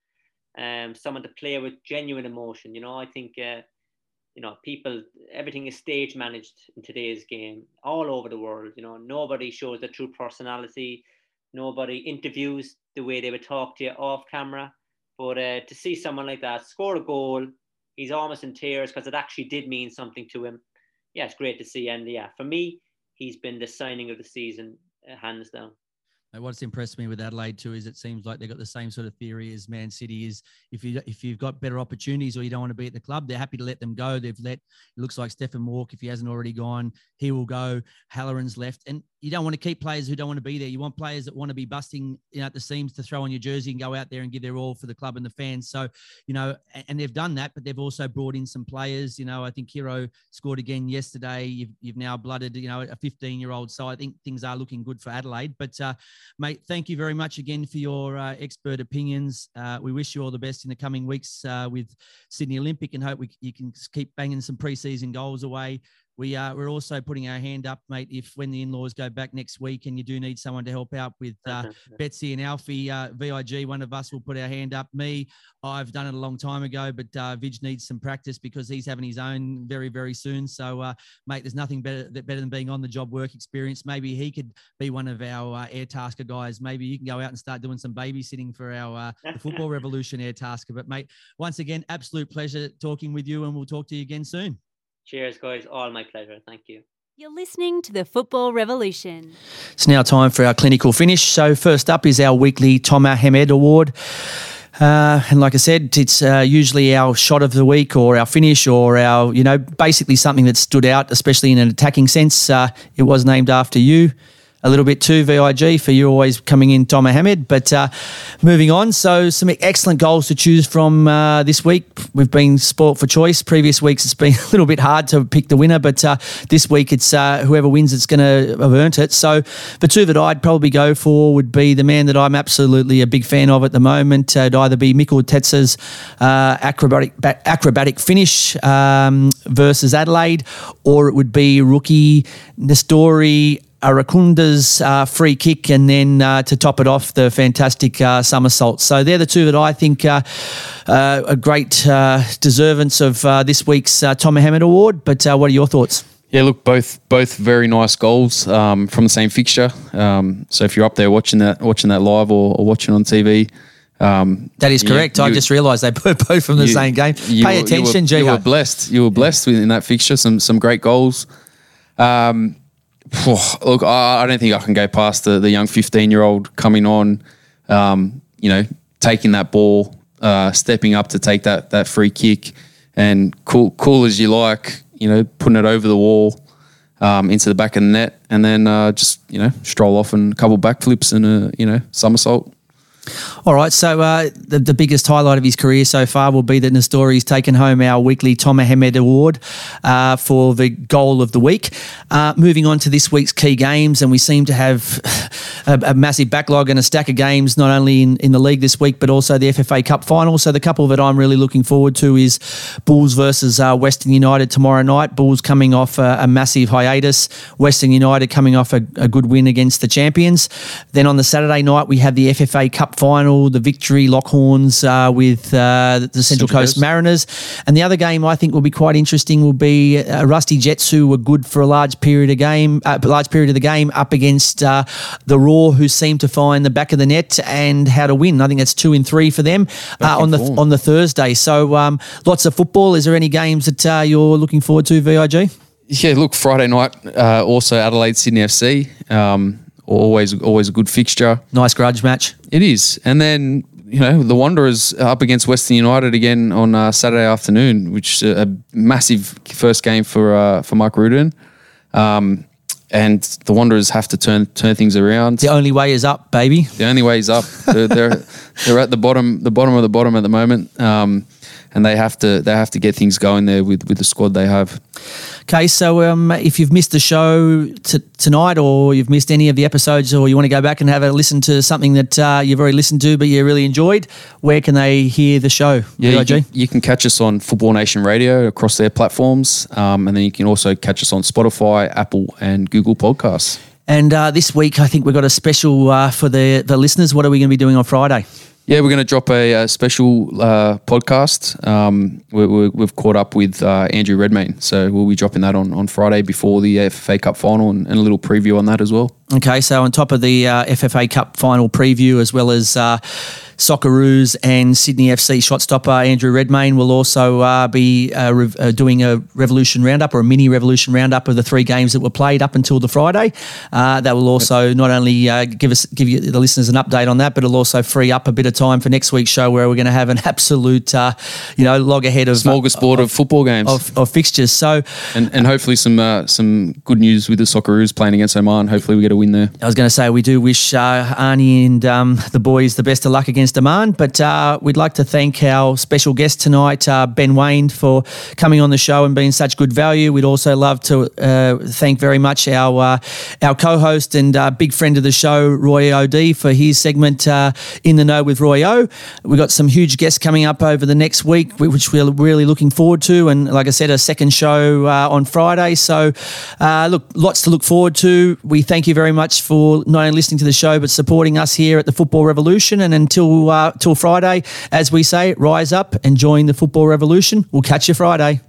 um, someone to play with genuine emotion. You know, I think, uh, you know, people, everything is stage managed in today's game all over the world. You know, nobody shows their true personality. Nobody interviews the way they would talk to you off camera. But uh, to see someone like that score a goal, he's almost in tears because it actually did mean something to him. Yeah, it's great to see. And yeah, for me, he's been the signing of the season, uh, hands down. What's impressed me with Adelaide too is it seems like they've got the same sort of theory as Man City is. If you if you've got better opportunities or you don't want to be at the club, they're happy to let them go. They've let it looks like Stefan Mauk, if he hasn't already gone, he will go. Halloran's left, and you don't want to keep players who don't want to be there. You want players that want to be busting you know, at the seams to throw on your jersey and go out there and give their all for the club and the fans. So, you know, and they've done that, but they've also brought in some players. You know, I think Hero scored again yesterday. You've, you've now blooded, you know, a 15 year old. So I think things are looking good for Adelaide. But, uh, mate, thank you very much again for your uh, expert opinions. Uh, we wish you all the best in the coming weeks uh, with Sydney Olympic and hope we, you can keep banging some preseason goals away we are we're also putting our hand up, mate. If when the in-laws go back next week and you do need someone to help out with uh, Betsy and Alfie, uh, VIG, one of us will put our hand up. Me, I've done it a long time ago, but uh, Vig needs some practice because he's having his own very very soon. So, uh, mate, there's nothing better better than being on the job work experience. Maybe he could be one of our uh, Airtasker guys. Maybe you can go out and start doing some babysitting for our uh, football (laughs) revolution Airtasker. But mate, once again, absolute pleasure talking with you, and we'll talk to you again soon. Cheers, guys. All my pleasure. Thank you. You're listening to the Football Revolution. It's now time for our clinical finish. So, first up is our weekly Tomer Hemed Award. Uh, and like I said, it's uh, usually our shot of the week or our finish or our, you know, basically something that stood out, especially in an attacking sense. Uh, it was named after you. A little bit too, VIG, for you always coming in, Tomer Hemed. But uh, moving on, so some excellent goals to choose from uh, this week. We've been sport for choice. Previous weeks it's been (laughs) a little bit hard to pick the winner, but uh, this week it's uh, whoever wins it's going to have earned it. So the two that I'd probably go for would be the man that I'm absolutely a big fan of at the moment. Uh, it'd either be Mikeltadze's uh, acrobatic acrobatic finish um, versus Adelaide, or it would be rookie Nestory Irankunda's uh, free kick, and then uh, to top it off, the fantastic uh, somersault. So they're the two that I think uh, uh, are great uh, deservants of this week's Tomer Hemed Award. But what are your thoughts? Yeah, look, both both very nice goals um, from the same fixture. Um, so if you're up there watching that watching that live or, or watching on TV, um, that is correct. You, I just realised they (laughs) put both from the you, same game. Pay attention, you were, you were blessed. You were blessed yeah. in that fixture. Some some great goals. Um, look, I, don't think I can go past the, the young 15 year old coming on, um, you know, taking that ball, uh, stepping up to take that that free kick, and cool cool as you like, you know, putting it over the wall. Um, into the back of the net, and then uh, just you know stroll off and a couple backflips and a you know somersault. All right, so uh, the, the biggest highlight of his career so far will be that Nestory's taken home our weekly Tomer Hemed Award uh, for the goal of the week. Uh, moving on to this week's key games, and we seem to have (laughs) a, a, massive backlog and a stack of games, not only in, in the league this week, but also the FFA Cup final. So the couple that I'm really looking forward to is Bulls versus uh, Western United tomorrow night. Bulls coming off a, a massive hiatus, Western United coming off a, a good win against the champions. Then on the Saturday night, we have the FFA Cup final, the victory Lockhorns uh, with uh, the Central, Central Coast, Coast, Mariners. And the other game I think will be quite interesting will be uh, Rusty Jets, who were good for a large period of game, uh, large period of the game, up against uh, the Roar, who seem to find the back of the net and how to win. I think that's two in three for them uh, on the form. on the Thursday. So um, lots of football. Is there any games that you're looking forward to, Vig? Yeah, look, Friday night, also Adelaide Sydney FC. Um, always always a good fixture. Nice grudge match. It is, and then you know the Wanderers up against Western United again on uh, Saturday afternoon, which is a massive first game for uh, for Mike Rudan. Um, and the Wanderers have to turn turn things around. The only way is up, baby. The only way is up. they're, they're, (laughs) they're at the bottom the bottom of the bottom at the moment, um, and they have to they have to get things going there with with the squad they have. Okay, so um, if you've missed the show t- tonight or you've missed any of the episodes or you want to go back and have a listen to something that uh, you've already listened to but you really enjoyed, where can they hear the show? Yeah, you can, you can, catch us on Football Nation Radio across their platforms. Um, and then you can also catch us on Spotify, Apple, and Google Podcasts. And uh, this week, I think we've got a special uh, for the, the listeners. What are we going to be doing on Friday? Yeah, we're going to drop a, a special uh, podcast. Um, we have caught up with uh, Andrew Redmayne, so we'll be dropping that on, on Friday before the FFA Cup final and, and a little preview on that as well. Okay, so on top of the uh, FFA Cup final preview, as well as uh, Socceroos and Sydney FC shotstopper Andrew Redmayne will also uh, be uh, re- uh, doing a Revolution roundup or a mini Revolution roundup of the three games that were played up until the Friday. Uh, that will also not only uh, give us give you the listeners an update on that, but it'll also free up a bit of time for next week's show where we're going to have an (laughs) absolute uh, you know log ahead of smorgasbord of, of, football games of, of, fixtures. So and, and hopefully some some good news with the Socceroos playing against Oman. Hopefully we get a win there. I was going to say we do wish Arnie and um, the boys the best of luck against Oman. But uh, we'd like to thank our special guest tonight, uh, Ben Waine, for coming on the show and being such good value. We'd also love to uh, thank very much our uh, our co-host and uh, big friend of the show, Roy O'D, for his segment uh, in the know with Roy O. We've got some huge guests coming up over the next week, which we're really looking forward to. And like I said, a second show on Friday. So look, lots to look forward to. We thank you very much for not only listening to the show but supporting us here at the Football Revolution. And until uh, till Friday. As we say, rise up and join the football revolution. We'll catch you Friday.